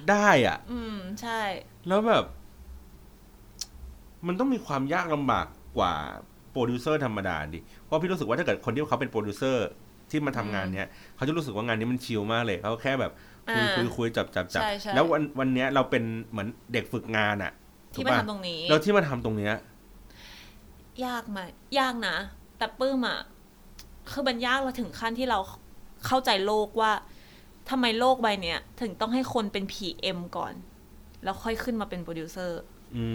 ได้อะ อืมใช่ แล้วแบบ มันต้องมีความยากลำบากกว่าโปรดิวเซอร์ธรรมดาดิ เพราะพี่รู้สึกว่าถ้าเกิดคนที่เขาเป็นโปรดิวเซอร์ที่มาทำงานเนี้ยเขาจะรู้สึกว่างานนี้มัน chill มากเลยเขาแค่แบบคุยอ่าคุยคุยจับจับจับใช่ใช่แล้ววันวันเนี้ยเราเป็นเหมือนเด็กฝึกงานอะถู ที่มาทำตรงนี้ แล้วที่มาทำตรงเนี้ย ยากไหมยากนะ แต่ปื้มอะคือมันยากเราถึงขั้นที่เราเข้าใจโลกว่าทำไมโลกใบเนี้ย ถึงต้องให้คนเป็น PM ก่อน แล้วค่อยขึ้นมาเป็นโปรดิวเซอร์อื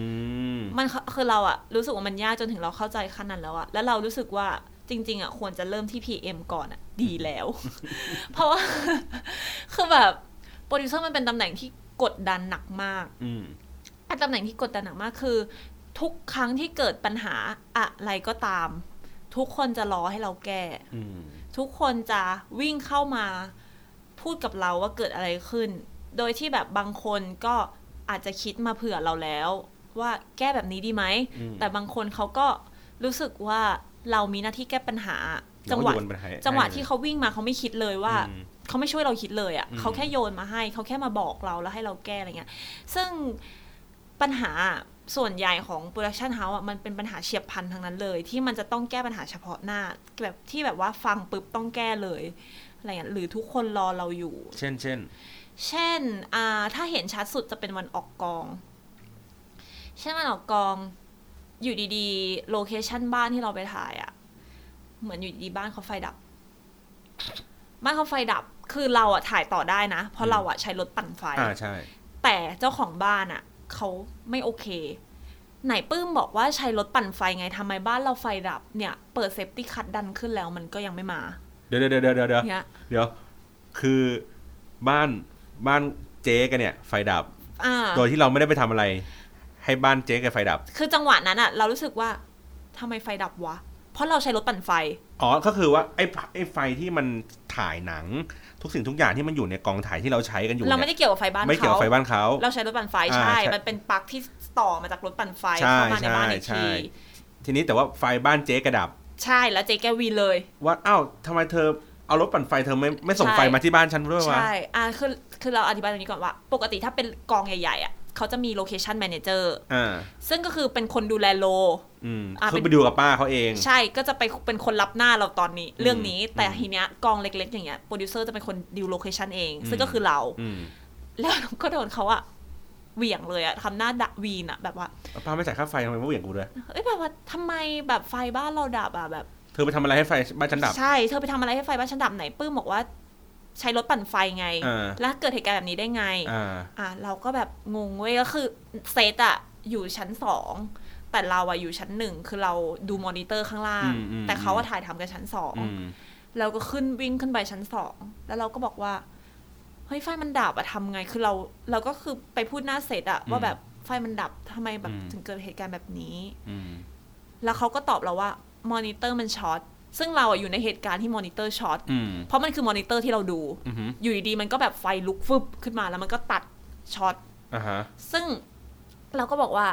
มมันคือคือเราอะรู้สึกว่ามันยากจนถึงเราเข้าใจขั้นนั้นแล้วอะแล้วเรารู้สึกว่าจริง ๆอะควรจะเริ่มที่ PM ก่อนอะดีแล้ว เพราะว่าคือแบบโปรดิวเซอร์มันเป็นตำแหน่งที่กดดันหนักมาก อืมไอ้ตำแหน่งที่กดดันหนักมากคือ ทุกครั้งที่เกิดปัญหาอะไรก็ตาม ทุกคนจะรอให้เราแก้อืมทุกคนจะวิ่งเข้ามาพูดกับเราว่าเกิดอะไรขึ้น โดยที่แบบบางคนก็อาจจะคิดมาเผื่อเราแล้ว ว่าแก้แบบนี้ดีไหมอืมแต่บางคนเขาก็รู้สึกว่าเรามีหน้าที่แก้ปัญหา จังหวะเราก็โยนปัญหาจังหวะให้ที่เขาวิ่งมาเขาไม่คิดเลยว่าอืมเขาไม่ช่วยเราคิดเลยอะ่ะอืมเขาแค่โยนมาให้เขาแค่มาบอกเราแล้วให้เราแก้อะไรเงี้ย ซึ่ง ปัญหาส่วนใหญ่ของ production house อะมันเป็นปัญหาเฉียบพลันทั้งนั้นเลย ที่มันจะต้องแก้ปัญหาเฉพาะหน้าแบบที่แบบว่าฟังปุ๊บต้องแก้เลยอะไรเงี้ยหรือทุกคนรอเราอยู่ เช่นเช่นเช่นอ่าถ้าเห็นชัดสุดจะเป็นวันออกกอง เช่นวันออกกองอยู่ดีๆ โลเคชันบ้านที่เราไปถ่ายอะ่ะ เหมือนอยู่ดีๆบ้านเขาไฟดับ บ้านเขาไฟดับ คือเราอะถ่ายต่อได้นะ เพราะเราอะใช้รถปั่นไฟ อ่าใช่ แต่เจ้าของบ้านอะ เขาไม่โอเค ไหนปื้มบอกว่าใช้รถปั่นไฟไงทำไมบ้านเราไฟดับเนี่ย เปิดเซฟตี้คัทดันขึ้นแล้วมันก็ยังไม่มา เดี๋ยวเดี๋ยวเดี๋ยวเดี๋ยวเดี๋ยวเนี่ยเดี๋ยวคือบ้านบ้านเจ๊แกเนี่ย ไฟดับ อ่า โดยที่เราไม่ได้ไปทำอะไร ให้บ้านเจ๊แกไฟดับ คือจังหวะนั้นอะเรารู้สึกว่าทำไมไฟดับวะ เพราะเราใช้รถปั่นไฟ อ๋อ ก็คือว่าไอ้ไอ้ไฟที่มัน ถ่ายหนัง ทุกสิ่งทุกอย่างที่มันอยู่ในกองถ่ายที่เราใช้กันอยู่เราไม่เนี่ยได้เกี่ยวกับไฟบ้านไม่เกี่ยวเขากับไฟบ้านเขาเราใช้รถปั่นไฟอ่าใช่ใช่ มันเป็นปลั๊กที่ต่อมาจากรถปั่นไฟใช่เข้ามาในบ้านอีกใช่ทีใช่ทีนี้แต่ว่าไฟบ้านเจ๊แกดับ ใช่แล้วเจ๊แกวีนเลย ว่าอ้าวทำไมเธอเอารถปั่นไฟเธอไม่ไม่ส่งใช่ไฟมาที่บ้านฉันด้วยวะใช่อ่าคือคือเราอธิบายตรงนี้ก่อนว่า ปกติถ้าเป็นกองใหญ่ๆอะ เขาจะมี location manager อ่าซึ่งก็คือเป็นคนดูแลโลอืมอะคือเป็นไปดูกับป้าเขาเอง ใช่ก็จะไปเป็นคนรับหน้าเราตอนนี้ เรื่องนี้แต่อืมทีเนี้ยกองเล็กๆ อย่างเงี้ยโปรดิวเซอร์จะเป็นคน deal location เองอืมซึ่งก็คือเราอืมแล้วก็โดนเขาอะเหวี่ยงเลยอะทำหน้าดะวีนอะแบบว่าป้าไม่จ่ายค่าไฟทำไมไม่เหวี่ยงกูด้วยเอ้ยแบบว่าทำไมแบบไฟบ้านเราดับอะแบบเธอไปทำอะไรให้ไฟบ้านฉันดับ ใช่ เธอไปทำอะไรให้ไฟบ้านฉันดับไหนปื้มบอกว่า ใช้รถปั่นไฟไงอ่าแล้วเกิดเหตุการณ์แบบนี้ได้ไงอ่าอะเราก็แบบงงเว้ยก็คือเซตอะอยู่ชั้นสองแต่เราอะอยู่ชั้นหนึ่งคือเราดูมอนิเตอร์ข้างล่างอืมอืมแต่เขาอะถ่ายทำกันชั้นสองอืมเราก็ขึ้นวิ่งขึ้นไปชั้นสองแล้วเราก็บอกว่าเฮ้ยไฟมันดับอะทำไงคือเราเราก็คือไปพูดหน้าเซตอะว่าแบบไฟมันดับทำไมแบบถึงเกิดเหตุการณ์แบบนี้อืมแล้วเขาก็ตอบเราว่ามอนิเตอร์มันช็อต ซึ่งเราอะอยู่ในเหตุการณ์ที่มอนิเตอร์ช็อตอืมเพราะมันคือมอนิเตอร์ที่เราดูอืมอยู่ดีๆมันก็แบบไฟลุกฟึบขึ้นมาแล้วมันก็ตัดช็อตอ่าฮะซึ่งเราก็บอกว่า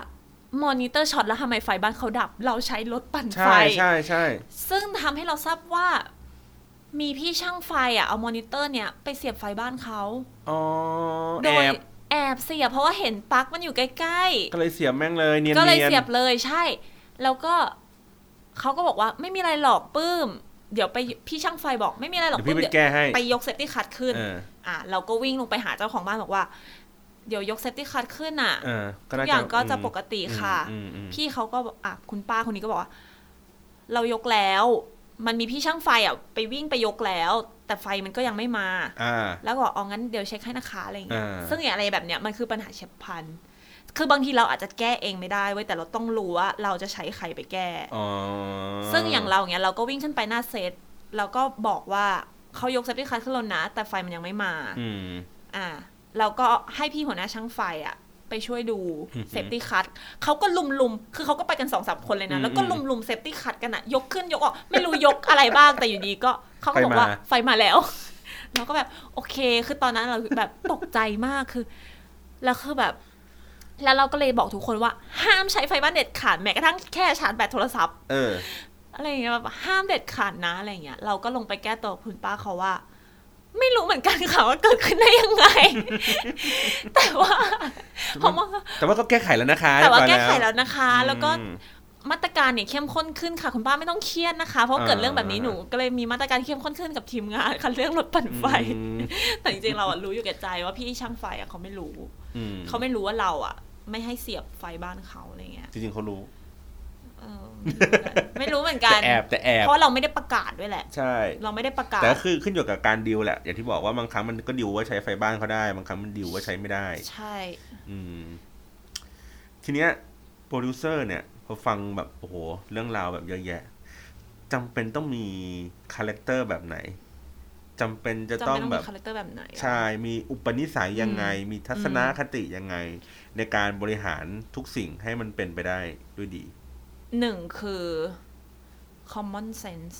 มอนิเตอร์ช็อตแล้วทำไมไฟบ้านเขาดับ เราใช้รถปั่นไฟ ใช่ใช่ใช่ซึ่งทำให้เราทราบว่ามีพี่ช่างไฟอะเอามอนิเตอร์เนี่ยไปเสียบไฟบ้านเขาอ๋อโดยแอบแอบเสียบเพราะว่าเห็นปลั๊กมันอยู่ใกล้ก็เลยเสียบแม่งเลยเนียนๆก็เลยๆเสียบเลยใช่ แล้วก็ เขาก็บอกว่าไม่มีอะไรหรอกปื้ม เดี๋ยวไปพี่ช่างไฟบอกไม่มีอะไรหรอกเดี๋ยวปื้พี่มไปเดี๋ยวแก้ให้ไปยกเซฟตี้คัทขึ้นเอออะเราก็วิ่งลงไปหาเจ้าของบ้านบอกว่า เดี๋ยวยกเซฟตี้คัทขึ้นอะเออทุกอย่างก็น่าจะปกติค่ะอืมอืมพี่เขาก็บอกอะคุณป้าคนนี้ก็บอกว่า เรายกแล้ว มันมีพี่ช่างไฟอะไปวิ่งไปยกแล้ว แต่ไฟมันก็ยังไม่มาอ่าแล้วก็บอกอ๋องั้นเดี๋ยวเช็คให้นะคะอะไรอย่างเงี้ยอ่าซึ่งอย่างอะไรแบบเนี้ยมันคือปัญหาเฉียบพลัน คือบางทีเราอาจจะแก้เองไม่ได้เว้ยแต่เราต้องรู้ว่าเราจะใช้ใครไปแก้อ๋อซึ่งอย่างเราเนี้ยเราก็วิ่งขึ้นไปหน้าเซตแล้วก็บอกว่าเขายกเซฟตี้คัทขึ้นแล้วนะ แต่ไฟมันยังไม่มาอืมอ่าเราก็ให้พี่หัวหน้าช่างไฟอะ ไปช่วยดูอือหือเซฟตี้คัทเขาก็รุมรุมๆคือเขาก็ไปกันสองสามคนเลยอืนะแล้วก็รุมรุมเซฟตี้คัทกันอะยกขึ้นยกออก ไม่รู้ยกอะไรบ้าง แต่อยู่ดีก็เขาก็บอกว่าไฟมาไฟมาแล้วเราก็แบบโอเค คือตอนนั้นเราแบบตกใจมากคือ แล้วคือแบบ แล้วเราก็เลยบอกทุกคนว่า ห้ามใช้ไฟบ้านเด็ดขาดแม้กระทั่งแค่ชาร์จแบตโทรศัพท์เอออะไรอย่างเงี้ยแบบห้ามเด็ดขาดนะอะไรอย่างเงี้ยเราก็ลงไปแก้ตัวคุณป้าเขาว่า ไม่รู้เหมือนกันค่ะว่าเกิดขึ้นได้ยังไง แต่ว่าเพราะว่าแต่ว่าก็แก้ไขแล้วนะคะ แต่ว่าเรียบร้อยแก้ไขแล้วนะคะ แล้วก็อื มมาตรการเนี่ยเข้มข้นขึ้นค่ะ คุณป้าไม่ต้องเครียดนะคะ เพราะเกิดอ่าเรื่องแบบนี้หนูก็เลยมีมาตรการเข้มข้นขึ้นกับทีมงานค่ะเรื่องรถปั่นไฟอืมแต่จริงๆเราอะรู้อยู่แก่ใจว่าพี่ช่างไฟอะเขาไม่รู้อืมเขาไม่รู้ว่าเราอะไม่ให้เสียบไฟบ้านเขาอะไรเงี้ยจริงๆเขารู้เออไม่รู้เหมือนกัแต่นแอบแต่แอบเพราะเราไม่ได้ประกาศด้วยแหละ ใช่ เราไม่ได้ประกาศแต่ก็คอือขึ้นอยู่กับการดิวแหละอย่างที่บอกว่าบางครั้งมันก็ดิวว่าใช้ไฟบ้านเขาได้ บางครั้งมันดิวว่าใช้ไม่ได้ ใช่ อืม ทีเนี้ยโปรดิวเซอร์เนี่ย พอฟังแบบโอ้โหเรื่องราวแบบเยอะแยะจำเป็นต้องมีคาแรคเตอร์แบบไหนจำเป็นจะจำต้อเป็งนต้องแบมีบคาแรคเตอร์แบบไหนอะใช่มีอุปนิสัยยังไง มีทัศนคติยังไง ในการบริหารทุกสิ่งให้มันเป็นไปได้ด้วยดีหนึ่งคือ common sense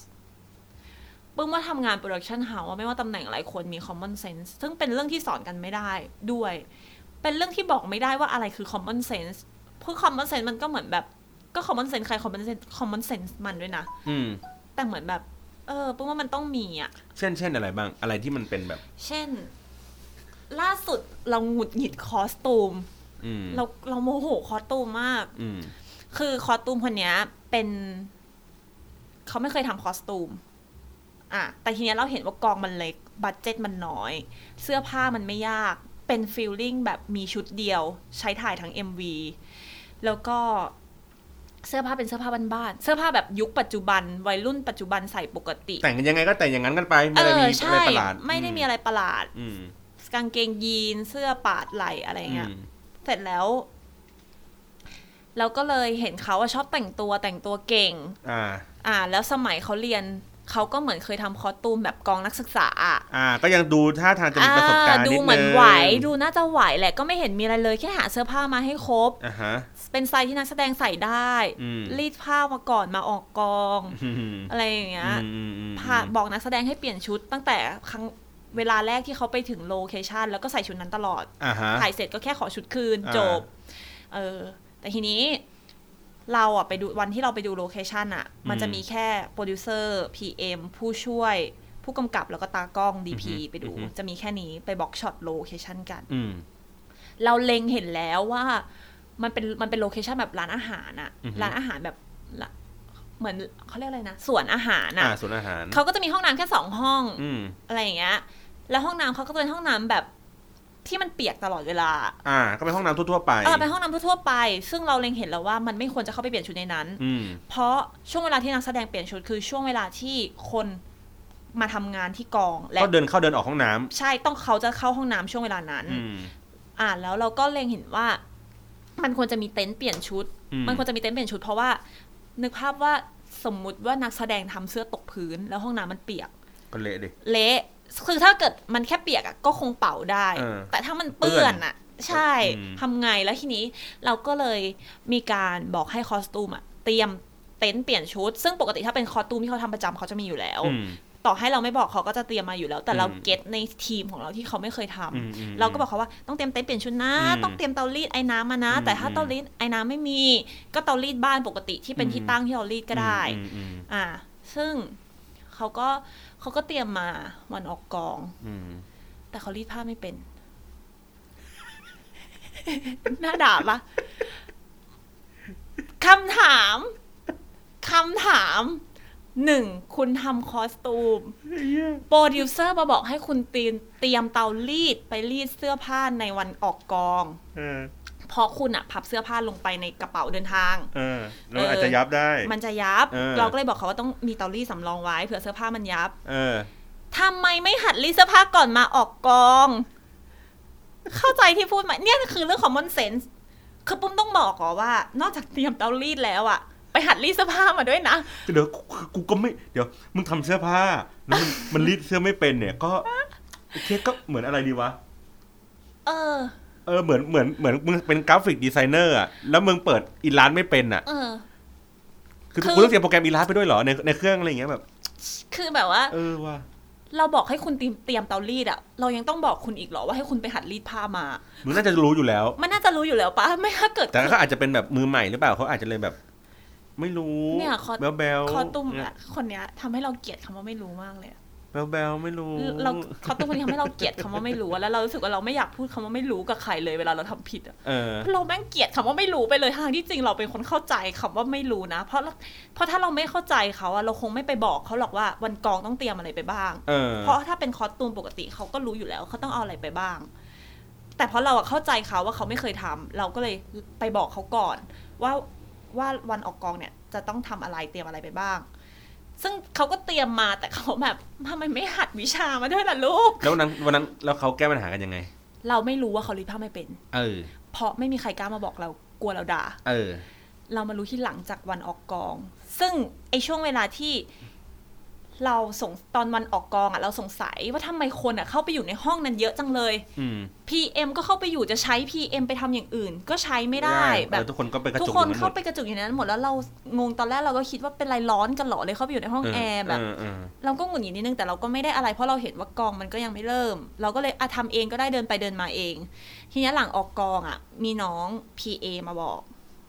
ปึ้มว่าทำงาน production house อะไม่ว่าตำแหน่งอะไรควรมี common sense ซึ่งเป็นเรื่องที่สอนกันไม่ได้ด้วย เป็นเรื่องที่บอกไม่ได้ว่าอะไรคือ common sense เพราะ common sense มันก็เหมือนแบบ ก็ common sense ใคร common sense common sense มันด้วยนะอืม แต่เหมือนแบบ เออปึ้มว่ามันต้องมีอะเช่นเช่นอะไรบ้าง อะไรที่มันเป็นแบบ เช่น ล่าสุดเราหงุดหงิดคอสตูม อืมเราเราโมโหคอสตูมมาก อืม คือ costume คนเนี้ยเป็น เขาไม่เคยทำ costume อะ แต่ทีเนี้ยเราเห็นว่ากองมันเล็ก budget มันน้อย เสื้อผ้ามันไม่ยาก เป็น feeling แบบมีชุดเดียว ใช้ถ่ายทั้ง MV แล้วก็ เสื้อผ้าเป็นเสื้อผ้าบ้านๆเสื้อผ้าแบบยุคปัจจุบัน วัยรุ่นปัจจุบันใส่ปกติ แต่งกันยังไงก็แต่งอย่างนั้นกันไปเอไม่ได้มีอะไรใช่ประหลาด ไม่ได้มีอะไรประหลาดอืมกางเกงยีนเสื้อปาดไหล่อะไรเงี้ยอืมเสร็จแล้วเราก็เลยเห็นเขาว่าชอบแต่งตัวแต่งตัวเก่ง อ่า อ่า แล้วสมัยเขาเรียน เขาก็เหมือนเคยทำคอสตูมแบบกองนักศึกษาอะอ่า ก็ยังดูท่าทางจะมีประสบการณ์อ่าดูนิดเหมือนนึงไหวดูน่าจะไหวแหละก็ไม่เห็นมีอะไรเลยแค่หาเสื้อผ้ามาให้ครบอ่าฮะเป็นไซส์ที่นักแสดงใส่ได้อืมรีดผ้ามาก่อนมาออกกองอืมอะไรอย่างเงี้ยอืมอืมอืมพาบอกนักแสดงให้เปลี่ยนชุดตั้งแต่ครั้งเวลาแรกที่เขาไปถึง location แล้วก็ใส่ชุดนั้นตลอดอ่าฮะถ่ายเสร็จก็แค่ขอชุดคืนอ่าจบ เออ แต่ทีนี้ เราอะไปดูวันที่เราไปดู location อะมันจะมีแค่โปรดิวเซอร์ PM ผู้ช่วย ผู้กำกับแล้วก็ตากล้อง DP ไปดู จะมีแค่นี้ไป block shot location กันอืมเราเล็งเห็นแล้วว่า มันเป็นมันเป็น location แบบร้านอาหารอะอือฮึร้านอาหารแบบละเหมือนเขาเรียกอะไรนะสวนอาหารอ่าอะส่วนอาหารเขาก็จะมีห้องน้ำแค่สองห้องอืมอะไรอย่างเงี้ย แล้วห้องน้ำเขาก็จะเป็นห้องน้ำแบบ ที่มันเปียกตลอดเวลา อ่า ก็เป็นห้องน้ำทั่วๆไปเออเป็นห้องน้ำทั่วๆไป ซึ่งเราเล็งเห็นแล้วว่ามันไม่ควรจะเข้าไปเปลี่ยนชุดในนั้นอืมเพราะช่วงเวลาที่นักแสดงเปลี่ยนชุดคือช่วงเวลาที่คนมาทำงานที่กองและก็เดินเข้าเดินออกห้องน้ำใช่ต้องเขาจะเข้าห้องน้ำช่วงเวลานั้นอืมอ่าแล้วเราก็เล็งเห็นว่า มันควรจะมีเต็นท์เปลี่ยนชุดอืมมันควรจะมีเต็นท์เปลี่ยนชุด เพราะว่า นึกภาพว่าสมมุติว่านักแสดงทำเสื้อตกพื้น แล้วห้องน้ำมันเปียกก็เละดิเละ คือถ้าเกิดมันแค่เปียกอะก็คงเป่าได้เออแต่ถ้ามันเปื้อนอะใช่อืมทำไงแล้วทีนี้เราก็เลยมีการบอกให้คอสตูมอะเตรียมเต็นท์เปลี่ยนชุด ซึ่งปกติถ้าเป็นคอสตูมที่เขาทำประจำเขาจะมีอยู่แล้วอืมต่อให้เราไม่บอกเขาก็จะเตรียมมาอยู่แล้ว แต่เราอืมเก็ตในทีมของเราที่เขาไม่เคยทำอืมอืมเราก็บอกเขาว่าต้องเตรียมเต็นท์เปลี่ยนชุดนะอืมต้องเตรียมเตารีดไอ้น้ำมานะอืมแต่ถ้าเตารีดไอ้น้ำไม่มี ก็เตารีดบ้านปกติที่เป็นอืมที่ตั้งที่เรารีดก็ได้อืมอืมอ่า ซึ่ง เขาก็เขาก็เตรียมมาวันออกกอง อืม แต่เขารีดผ้าไม่เป็นน่าด่าปะคำถามคำถามหนึ่งคุณทำ costume โปรดิวเซอร์มาบอกให้คุณเตรียมเตรียมเตารีดไปรีดเสื้อผ้าในวันออกกอง เออเพราะคุณอะพับเสื้อผ้าลงไปในกระเป๋าเดินทาง เออแล้วอาจจะยับได้ มันจะยับเออเราก็เลยบอกเขาว่าต้องมีเตารีดสำรองไว้เผื่อเสื้อผ้ามันยับ เออทำไมไม่หัดรีดเสื้อผ้าก่อนมาออกกอง เข้าใจที่พูดไหมเนี่ยคือเรื่องของมอนเซนส์คือปุ้มต้องบอกก่อนว่า นอกจากเตรียมเตารีดแล้วอะไปหัดรีดเสื้อผ้ามาด้วยนะ เดี๋ยวกูกูก็ไม่เดี๋ยวมึงทำเสื้อผ้าแล้วมันมันรีดเสื้อไม่เป็นเนี่ยก็โอเคก็เหมือนอะไรดีวะ เออ เออเหมือนเหมือนเหมือนมึงเป็น graphic designer อะแล้วมึงเปิด Illus ไม่เป็นอะเออคือคือคุณต้องเตรียมโปรแกรม Illus ไปด้วยเหรอในในเครื่องอะไรอย่างเงี้ยแบบ คือแบบว่า เออว่ะเราบอกให้คุณเตรียมเตรียมเตารีดอะเรายังต้องบอกคุณอีกเหรอว่าให้คุณไปหัดรีดผ้ามามึงน่าจะรู้อยู่แล้ว มันน่าจะรู้อยู่แล้วปะไม่ถ้าเกิด แต่เขาอาจจะเป็นแบบมือใหม่หรือเปล่าเขาอาจจะเลยแบบ ไม่รู้เนี่ยคอแบบแบบ costume อะคนเนี้ยทำให้เราเกลียดคำว่าไม่รู้มากเลยอะ แบลแบลไม่รู้ เราคอตุ้มคนนี้ทำให้เราเกลียดคำว่าไม่รู้อะแล้วเรารู้สึกว่าเราไม่อยากพูดคำว่าไม่รู้กับใครเลยเวลาเราทำผิดอะเออเราแม่งเกลียดคำว่าไม่รู้ไปเลยทางที่จริงเราเป็นคนเข้าใจคำว่าไม่รู้นะ เพราะเพราะถ้าเราไม่เข้าใจเขาอะเราคงไม่ไปบอกเขาหรอกว่าวันกองต้องเตรียมอะไรไปบ้างเออเพราะถ้าเป็นคอสตูมปกติเขาก็รู้อยู่แล้วเขาต้องเอาอะไรไปบ้าง แต่เพราะเราอะเข้าใจเขาว่าเขาไม่เคยทำเราก็เลยไปบอกเขาก่อน ว่าว่าวันออกกองเนี่ยจะต้องทำอะไรเตรียมอะไรไปบ้าง ซึ่งเขาก็เตรียมมาแต่เขาแบบทำไมไม่หัดวิชามาด้วยล่ะลูก แล้ววันนั้นวันนั้นแล้วเขาแก้ปัญหากันยังไง เราไม่รู้ว่าเขารีดผ้าไม่เป็น เออ เพราะไม่มีใครกล้ามาบอกเรากลัวเราด่า เออ เรามารู้ที่หลังจากวันออกกอง ซึ่งไอช่วงเวลาที่ เราสงตอนวันออกกองอะเราสงสัยว่าทำไมคนอะเข้าไปอยู่ในห้องนั้นเยอะจังเลยอืม PM ก็เข้าไปอยู่จะใช้ PM ไปทำอย่างอื่น ก็ใช้ไม่ได้เอแบอบทุกคนก็ไปกระทุกจุกคนอยู่เข้าหมดไปกระจุกอยู่ในนั้นหมดแล้วเรางงตอนแรกเราก็คิดว่าเป็นไรร้อนกันเหรอเลยเข้าไปอยู่ในห้องแอร์แบบเออเออเราก็หงุดหงิดนิดนึงแต่เราก็ไม่ได้อะไรเพราะเราเห็นว่ากองมันก็ยังไม่เริ่ม เราก็เลยอะทำเองก็ได้เดินไปเดินมาเอง ทีนี้หลังออกกองอะ มีน้อง PA มาบอก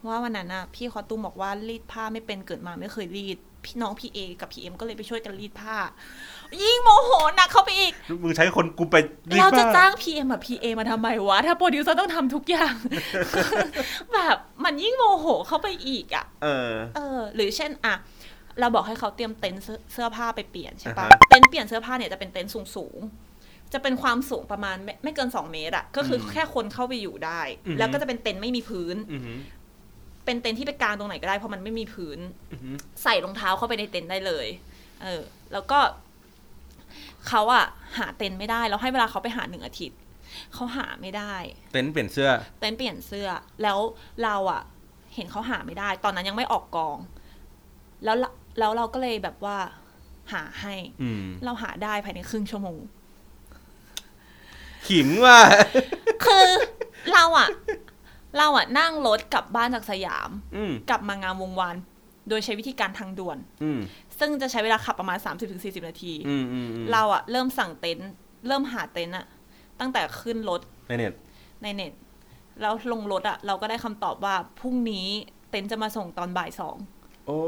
ว่าวันนั้นน่ะพี่คอตุ้มบอกว่ารีดผ้าไม่เป็นเกิดมาไม่เคยรีดพี่น้อง PA กับ PM ก็เลยไปช่วยกันรีดผ้า ยิ่งโมโหหนักเข้าไปอีก มึงใช้คนกูไปรีดเราจะบ้าจ้าง PM แบบ PA มาทำไมวะ ถ้าโปรดิวเซอร์ต้องทำทุกอย่าง แบบมันยิ่งโมโหเข้าไปอีกอะ เออ เออ หรือเช่นอะเราบอกให้เขาเตรียมเต็นท์เสื้อเสื้อผ้าไปเปลี่ยนใช่ปะอ่าฮะเต็นท์เปลี่ยนเสื้อผ้าเนี่ยจะเป็นเต็นท์สูงสูงๆจะเป็นความสูงประมาณไม่ไม่เกินสองเมตรอะก็คืออืมแค่คนเข้าไปอยู่ได้อือฮึแล้วก็จะเป็นเต็นท์ไม่มีพื้นอือหือ เป็นเต็นท์ที่ไปกางตรงไหนก็ได้เพราะมันไม่มีพื้นอือหือใส่รองเท้าเข้าไปในเต็นท์ได้เลย เออ แล้วก็เขาอะหาเต็นท์ไม่ได้แล้วให้เวลาเขาไปหาหนึ่งอาทิตย์เขาหาไม่ได้ เต็นท์เปลี่ยนเสื้อ เต็นท์เปลี่ยนเสื้อ แล้วเราอะเห็นเขาหาไม่ได้ ตอนนั้นยังไม่ออกกอง แล้วเราแล้วเราก็เลยแบบว่า หาให้อืมเราหาได้ภายในครึ่งชั่วโมงขิงว่ะคือเราอะ เราอะนั่งรถกลับบ้านจากสยามอืมกลับมางามวงวาน โดยใช้วิธีการทางด่วนอืมซึ่งจะใช้เวลาขับประมาณ 30-40 นาทีอืมอืมอืมเราอะเริ่มสั่งเต็นท์เริ่มหาเต็นท์อะตั้งแต่ขึ้นรถ ในเน็ต ในเน็ต แล้วลงรถอะเราก็ได้คำตอบว่าพรุ่งนี้เต็นท์จะมาส่งตอนบ่ายสอง โอ้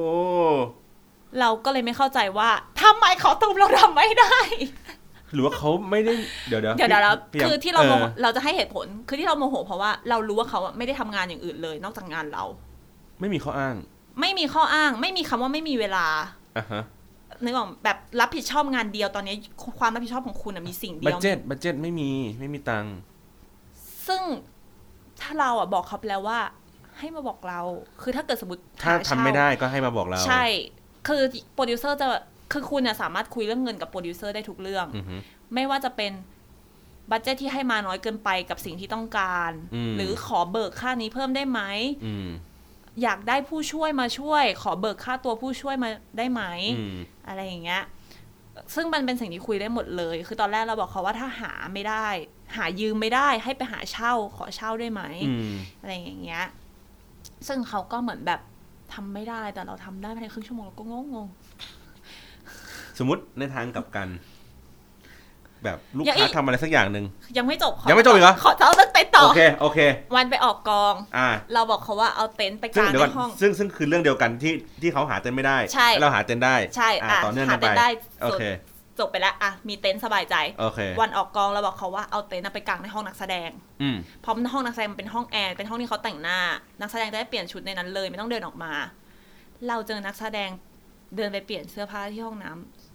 เราก็เลยไม่เข้าใจว่าทำไมเขาตูมเราทำไม่ได้ หรือว่าเขาไม่ได้เดี๋ยวเดี๋ยวเดี๋ยวเดี๋ยวแล้วพยายมคือที่เราโมโหออเราจะให้เหตุผล คือที่เราโมโห เพราะว่าเรารู้ว่าเขาอะไม่ได้ทำงานอย่างอื่นเลย นอกจากงานเรา ไม่มีข้ออ้าง ไม่มีข้ออ้าง ไม่มีคำว่าไม่มีเวลาอะฮะนึกออกแบบรับผิดชอบงานเดียวตอนนี้ความรับผิดชอบของคุณอะมีสิ่งเดีบัตยวเจ็ตบัตเจ็ตไม่มีไม่มีตังค์ซึ่งถ้าเราอะบอกเขาไปแล้วว่า ให้มาบอกเรา คือถ้าเกิดสมมติถ้าหทำไม่ได้ก็ให้มาบอกเรา ใช่ คือโปรดิวเซอร์จะ คือคุณอะสามารถคุยเรื่องเงินกับโปรดิวเซอร์ได้ทุกเรื่องอือหือไม่ว่าจะเป็น budget ที่ให้มาน้อยเกินไปกับสิ่งที่ต้องการอืมหรือขอเบิกค่านี้เพิ่มได้ไหมอืมอยากได้ผู้ช่วยมาช่วย ขอเบิกค่าตัวผู้ช่วยมาได้ไหมอืมอะไรอย่างเงี้ยซึ่งมันเป็นสิ่งที่คุยได้หมดเลย คือตอนแรกเราบอกเขาว่าถ้าหาไม่ได้ หายืมไม่ได้ ให้ไปหาเช่า ขอเช่าได้ไหมอืมอะไรอย่างเงี้ย ซึ่งเขาก็เหมือนแบบทำไม่ได้ แต่เราทำได้ภายในครึ่งชั่วโมงเราก็งงง สมมติในทางกลับกัน แบบลูกอย่าค้าอีกทำอะไรสักอย่างหนึ่งๆยังไม่จบขยังไม่จบอีกเหรอขอเจ้าเรื่องเต็นท์ต่อโอเคโอเค วันไปออกกอง อ่า เราบอกเขาว่าเอาเต็นท์ไปซึ่งกางเดี๋ยวในก่อนห้อง ซึ่งซึ่งคือเรื่องเดียวกันที่ที่เขาหาเต็นท์ไม่ได้ใช่แล้วเราหาเต็นท์ได้ใช่อ่าอะต่อเนื่องหากันไปเต็นท์ได้โอเคจบไปแล้วอะมีเต็นท์สบายใจโอเควันออกกองเราบอกเขาว่าเอาเต็นท์น่ะไปกางในห้องนักแสดงอืมเพราะห้องนักแสดงมันเป็นห้องแอร์เป็นห้องที่เขาแต่งหน้า นักแสดงจะได้เปลี่ยนชุดในนั้นเลย ไม่ต้องเดินออกมา เราเจอนักแสดงเดินไปเปลี่ยนเสื้อผ้าที่ห้องน้ำ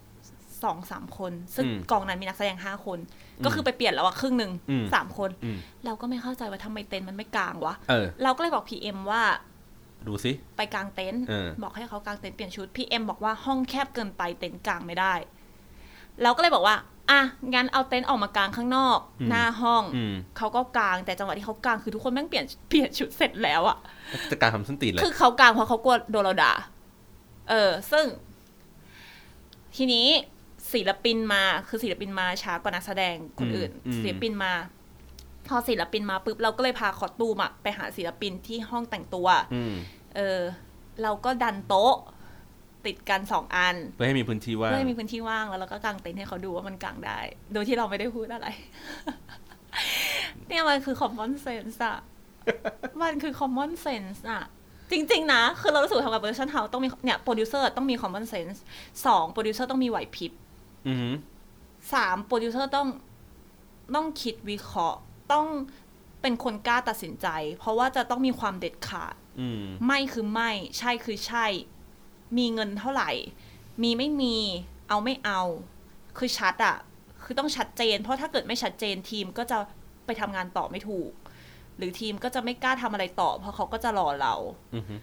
สองสามคน ซึ่งอืมกองนั้นมีนักแสดงห้าคน ก็คือไปเปลี่ยนแล้วอะครึ่งหนึ่งอืมสามคนอืมเราก็ไม่เข้าใจว่าทำไมเต็นท์มันไม่กางวะเออเราก็เลยบอก PM ว่า ดูสิไปกางเต็นท์เออบอกให้เขากางเต็นท์เปลี่ยนชุด PM บอกว่าห้องแคบเกินไปเต็นท์กางไม่ได้ เราก็เลยบอกว่าอะงั้นเอาเต็นท์ออกมากลางข้างนอกอืมหน้าห้องอืมเขาก็กลางแต่จังหวะที่เขากลางคือทุกคนแม่งเปลี่ยนเปลี่ยนชุดเสร็จแล้วอะจะการทำส้นตีนเลยคือเขากลางเพราะเขากลัวโดนเราด่าเออ ซึ่ง ทีนี้ ศิลปินมา คือศิลปินมาช้ากว่านักแสดงคนอื่นอืมศิลปินมา พอศิลปินมาปุ๊บเราก็เลยพาคอสตูมอะไปหาศิลปินที่ห้องแต่งตัวอืมเออ เราก็ดันโต๊ะ ติดกันสองอันเพื่อให้มีพื้นที่ว่างเพื่อให้มีพื้นที่ว่างแล้วเราก็กางเต็นท์ให้เขาดูว่ามันกางได้ โดยที่เราไม่ได้พูดอะไร เนี่ยมันคือ common sense อะมันคือ common sense อะจริง ๆ นะ คือเรารู้สึกว่าทำกับ production house ต้องมีเนี่ยโปรดิวเซอร์ต้องมี common sense สองโปรดิวเซอร์ต้องมีไหวพริบอือหือ สามโปรดิวเซอร์ต้องต้องคิดวิเคราะห์ ต้องเป็นคนกล้าตัดสินใจ เพราะว่าจะต้องมีความเด็ดขาดอืมไม่คือไม่ ใช่คือใช่ มีเงินเท่าไหร่ มีไม่มี เอาไม่เอา คือชัดอะคือต้องชัดเจน เพราะถ้าเกิดไม่ชัดเจนทีมก็จะไปทำงานต่อไม่ถูก หรือทีมก็จะไม่กล้าทำอะไรต่อ เพราะเขาก็จะรอเราอือหือ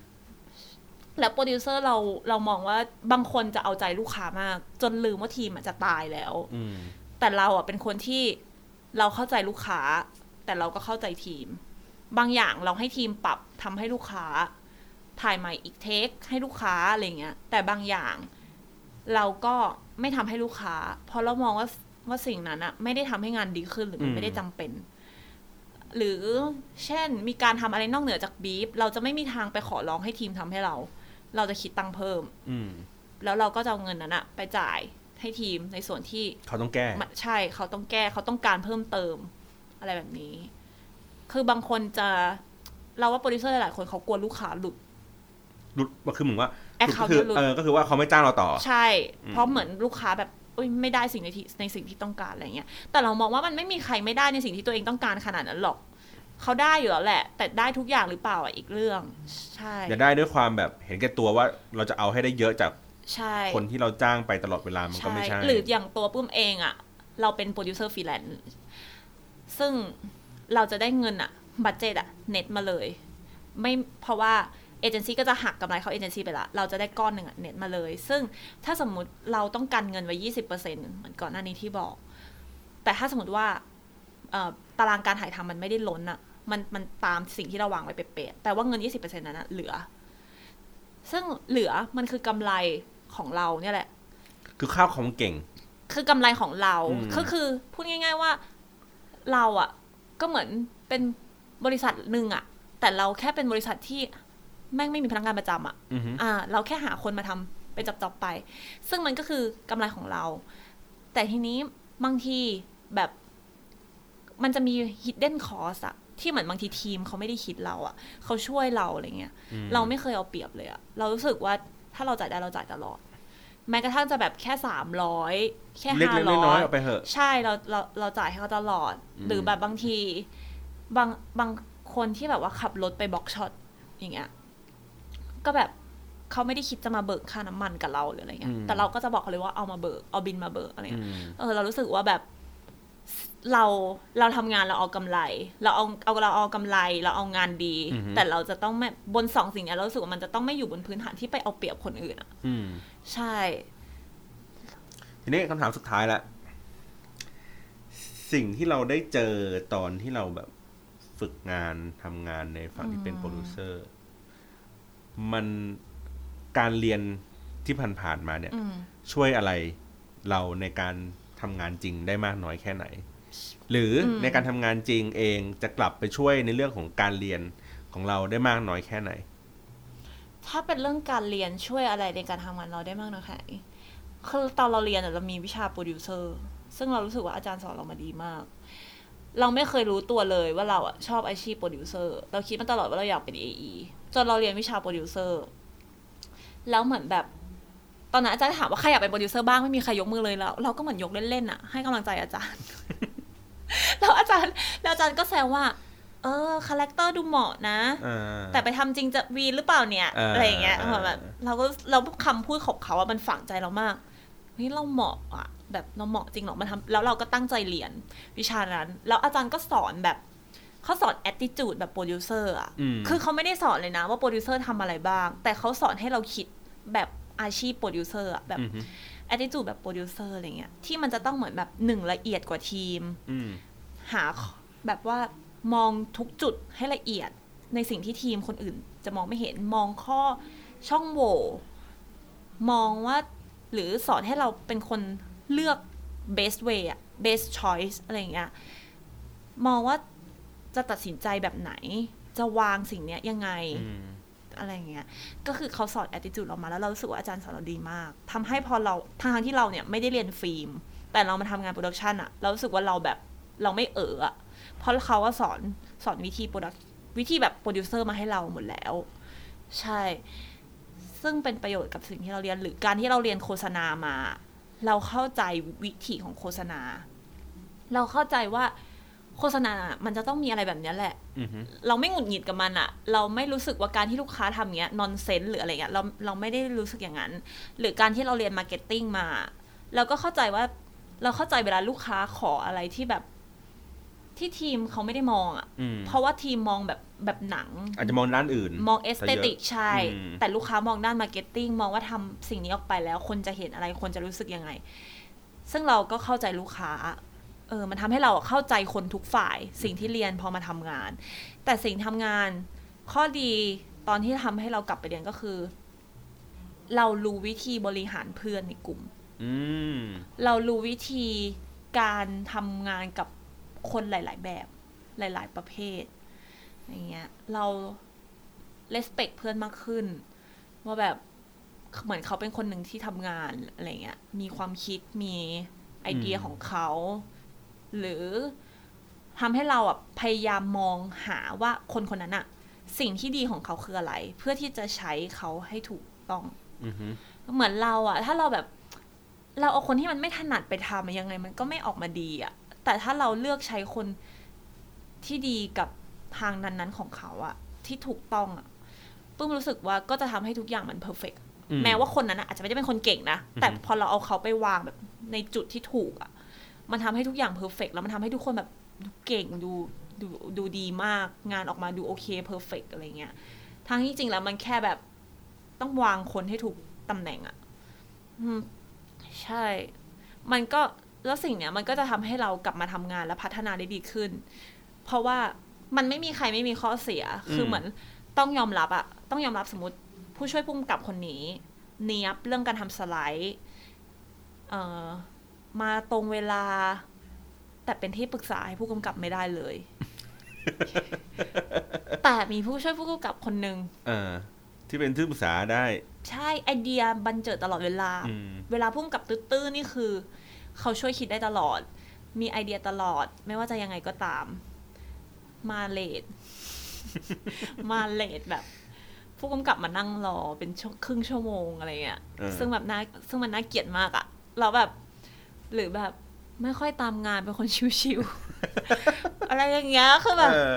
แล้วโปรดิวเซอร์เราเรามองว่าบางคนจะเอาใจลูกค้ามาก จนลืมว่าทีมอะจะตายแล้วอืมแต่เราอะเป็นคนที่เราเข้าใจลูกค้า แต่เราก็เข้าใจทีม บางอย่างเราให้ทีมปรับทำให้ลูกค้า ถ่ายใหม่อีกเทค ให้ลูกค้าอะไรเงี้ย แต่บางอย่างเราก็ไม่ทำให้ลูกค้า เพราะเรามองว่าว่าสิ่งนั้นอะไม่ได้ทำให้งานดีขึ้นหรือมันอืมไม่ได้จำเป็นหรือเช่นมีการทำอะไรนอกเหนือจากบีฟเราจะไม่มีทางไปขอร้องให้ทีมทำให้เรา เราจะคิดตังค์เพิ่ม อืม แล้วเราก็จะเอาเงินนั้นอะไปจ่ายให้ทีมในส่วนที่เขาต้องแก้มันใช่เขาต้องแก้เขาต้องการเพิ่มเติม อะไรแบบนี้ คือบางคนจะเราว่าโปรดิวเซอร์หลายๆคนเขากลัวลูกค้าหลุด หลุดก็คือเหมือนว่า account คือหลุดเออก็คือว่าเขาไม่จ้างเราต่อ ใช่อืมเพราะเหมือนลูกค้าแบบเอ้ยไม่ได้สิ่งในที่ในสิ่งที่ต้องการอะไรเงี้ย แต่เรามองว่ามันไม่มีใครไม่ได้ในสิ่งที่ตัวเองต้องการขนาดนั้นหรอก เขาได้อยู่แล้วแหละ แต่ได้ทุกอย่างหรือเปล่าอะอีกเรื่อง ใช่อย่าได้ด้วยความแบบเห็นแก่ตัวว่าเราจะเอาให้ได้เยอะจากใช่คนที่เราจ้างไปตลอดเวลามันก็ไม่ใช่ หรืออย่างตัวปุ้มเองอะ่ะ เราเป็นโปรดิวเซอร์ฟรีแลนซ์ซึ่งเราจะได้เงินอะ budget อะเน็ตมาเลย ไม่เพราะว่าเอเจนซี่ก็จะหักกำไรเขาเอเจนซี่ไปละ เราจะได้ก้อนหนึ่งอะเน็ตมาเลย ซึ่งถ้าสมมุติเราต้องการเงินไว้ยี่สิบเปอร์เซ็นต์เหมือนก่อนหน้านี้ที่บอก แต่ถ้าสมมติว่าเอ่อตารางการถ่ายทำมันไม่ได้ล้นอะ มันมันตามสิ่งที่เราวางไว้เป๊ะๆแต่ว่าเงินยี่สิบเปอร์เซ็นต์นั้นอะเหลือ ซึ่งเหลือมันคือกำไรของเราเนี่ยแหละ คือข้าวของเก่ง คือกำไรของเราอืมก็คือพูดง่าย ๆว่าเราอะ่ะก็เหมือนเป็นบริษัทหนึ่งอะ่ะแต่เราแค่เป็นบริษัทที่แม่งไม่มีพนักงานประจำอะ่ะอือหืออ่า เราแค่หาคนมาทำเป็นจับๆไป ซึ่งมันก็คือกำไรของเรา แต่ทีนี้บางทีแบบมันจะมี hidden cost อะ ที่เหมือนบางทีทีมเขาไม่ได้คิดเราอะเขาช่วยเราอะไรเงี้ยอืมเราไม่เคยเอาเปรียบเลยอะเรารู้สึกว่าถ้าเราจ่ายได้เราจ่ายตลอด แม้กระทั่งจะแบบแค่สามร้อยแค่ห้าร้อยเล็กๆน้อยๆเอาไปเถอะใช่เราเราเราจ่ายให้เขาตลอดอืมหรือแบบบางทีบางบางคนที่แบบว่าขับรถไป block shot อย่างเงี้ยก็แบบเขาไม่ได้คิดจะมาเบิกค่าน้ำมันกับเราหรืออะไรเงี้ยแต่เราก็จะบอกเขาเลยว่าเอามาเบิกเอาบิลมาเบิกอะไรเงี้ยอืมเออเรารู้สึกว่าแบบ เราเราทำงานเราเอากำไร เราเอาเอาเราเอากำไร เราเอางานดีอือฮึแต่เราจะต้องไม่บนสองสิ่งเนี้ยเรารู้สึกว่ามันจะต้องไม่อยู่บนพื้นฐานที่ไปเอาเปรียบคนอื่นอะอืมใช่ ทีนี้คำถามสุดท้ายละสิ่งที่เราได้เจอตอนที่เราแบบฝึกงานทำงานในฝั่งที่เป็นโปรดิวเซอร์ มันการเรียนที่ผ่านๆมาเนี่ยอืมช่วยอะไรเราในการทำงานจริงได้มากน้อยแค่ไหน หรือในอืมการทำงานจริงเองจะกลับไปช่วยในเรื่องของการเรียนของเราได้มากน้อยแค่ไหน ถ้าเป็นเรื่องการเรียนช่วยอะไรในการทำงานเราได้มากน้อยแค่ไหนคือตอนเราเรียนอะเรามีวิชาโปรดิวเซอร์ซึ่งเรารู้สึกว่าอาจารย์สอนเรามาดีมาก เราไม่เคยรู้ตัวเลยว่าเราอะชอบอาชีพโปรดิวเซอร์เราคิดมาตลอดว่าเราอยากเป็น AE จนเราเรียนวิชาโปรดิวเซอร์แล้วเหมือนแบบตอนนั้นอาจารย์ถามว่าใครอยากเป็นโปรดิวเซอร์บ้างไม่มีใครยกมือเลยแล้ว เราก็เหมือนยกเล่นๆอะให้กำลังใจอาจารย์ แล้วอาจารย์แล้วอาจารย์ก็แซวว่า เออคาแรคเตอร์ดูเหมาะนะอ่าแต่ไปทำจริงจะวีนหรือเปล่าเนี่ยเออออะไรอย่างเงี้ยเออแบบเราก็เราคำพูดของเขาอะมันฝังใจเรามากเฮ้ยเราเหมาะอะแบบเราเหมาะจริงเหรอมันทำแล้วเราก็ตั้งใจเรียนวิชานั้น แล้วอาจารย์ก็สอนแบบเขาสอน attitude แบบโปรดิวเซอร์อะอืมคือเขาไม่ได้สอนเลยนะว่าโปรดิวเซอร์ทำอะไรบ้าง แต่เขาสอนให้เราคิดแบบอาชีพโปรดิวเซอร์อะแบบ อืมฮึ attitude แบบโปรดิวเซอร์อะไรเงี้ยที่มันจะต้องเหมือนแบบหนึ่งละเอียดกว่าทีมอืมหาแบบว่ามองทุกจุดให้ละเอียดในสิ่งที่ทีมคนอื่น จะมองไม่เห็นมองข้อช่องโหว่มองว่าหรือสอนให้เราเป็นคนเลือก best way อะ best choice อะไรอย่างเงี้ยมองว่าจะตัดสินใจแบบไหน จะวางสิ่งเนี้ยยังไง อะไรเงี้ย ก็คือเขาสอน attitude เรามาแล้วเรารู้สึกว่าอาจารย์สอนเราดีมากทำให้พอเราทั้งที่เราเนี่ยไม่ได้เรียนฟิล์ม แต่เรามาทำงานโปรดักชันอะเรารู้สึกว่าเราแบบเราไม่เอออะเพราะเขาว่าสอนสอนวิธีโปรดักวิธีแบบโปรดิวเซอร์มาให้เราหมดแล้ว ใช่ ซึ่งเป็นประโยชน์กับสิ่งที่เราเรียนหรือการที่เราเรียนโฆษณามา เราเข้าใจวิธีของโฆษณา เราเข้าใจว่า โฆษณาอะมันจะต้องมีอะไรแบบเนี้ยแหละอืมฮึเราไม่หงุดหงิดกับมันอะเราไม่รู้สึกว่าการที่ลูกค้าทำเงี้ย nonsense หรืออะไรเงี้ย เราเราไม่ได้รู้สึกอย่างนั้น หรือการที่เราเรียน marketing มา เราก็เข้าใจว่า เราเข้าใจเวลาลูกค้าขออะไรที่แบบ ที่ทีมเขาไม่ได้มองอะอืมเพราะว่าทีมมองแบบแบบหนัง อาจจะมองด้านอื่น มอง aesthetic ซะเยอะใช่อืมแต่ลูกค้ามองด้าน marketing มองว่าทำสิ่งนี้ออกไปแล้ว คนจะเห็นอะไร คนจะรู้สึกยังไง ซึ่งเราก็เข้าใจลูกค้า เออมันทำให้เราอะเข้าใจคนทุกฝ่ายสิ่งที่เรียนพอมาทำงาน แต่สิ่งทำงานข้อดีตอนที่ทำให้เรากลับไปเรียนก็คือ เรารู้วิธีบริหารเพื่อนในกลุ่มอืมเรารู้วิธีการทำงานกับคนหลาย ๆ แบบหลาย ๆ ประเภทอย่างเงี้ยเรา respect เพื่อนมากขึ้น ว่าแบบเหมือนเขาเป็นคนหนึ่งที่ทำงานอะไรเงี้ยมีความคิดมีไอเดียอืมของเขา หรือทำให้เราอะพยายามมองหาว่าคนคนนั้นอะ สิ่งที่ดีของเขาคืออะไร เพื่อที่จะใช้เขาให้ถูกต้องอืมฮึเหมือนเราอะถ้าเราแบบ เราเอาคนที่มันไม่ถนัดไปทำอะยังไง มันก็ไม่ออกมาดีอะแต่ถ้าเราเลือกใช้คนที่ดีกับทางนั้นๆของเขาอะที่ถูกต้องอะปุ้มรู้สึกว่าก็จะทำให้ทุกอย่างมัน perfect อืมแม้ว่าคนนั้นอะอาจจะไม่ได้เป็นคนเก่งนะ แต่อือฮึพอเราเอาเขาไปวางแบบในจุดที่ถูกอะ มันทำให้ทุกอย่าง perfect แล้วมันทำให้ทุกคนแบบดูเก่งดูดูดูดีมากงานออกมาดูโอเค perfect อะไรเงี้ยทั้งที่จริงแล้วมันแค่แบบต้องวางคนให้ถูกตำแหน่งอะอืมใช่ มันก็แล้วสิ่งเนี้ยมันก็จะทำให้เรากลับมาทำงานและพัฒนาได้ดีขึ้น เพราะว่ามันไม่มีใครไม่มีข้อเสีย คือเหมือนต้องยอมรับอะต้องยอมรับสมมติผู้ช่วยผู้กำกับคนนี้ เนียบเรื่องการทำสไลด์เอ่อ มาตรงเวลา แต่เป็นที่ปรึกษาให้ผู้กำกับไม่ได้เลย แต่มีผู้ช่วยผู้กำกับคนหนึ่งเออที่เป็นที่ปรึกษาได้ ใช่ไอเดียบันเจิดตลอดเวลาอืมเวลาพุ่มกับตื้อๆนี่คือ เขาช่วยคิดได้ตลอด มีไอเดียตลอด ไม่ว่าจะยังไงก็ตาม มาเลดมาเลดแบบ ผู้กำกับมานั่งรอเป็นชั่วครึ่งชั่วโมงอะไรเงี้ยเออซึ่งแบบน่าซึ่งมันน่าเกลียดมากอะเราแบบ หรือแบบไม่ค่อยตามงานเป็นคนชิวๆ อะไรอย่างเงี้ยคือแบบเออ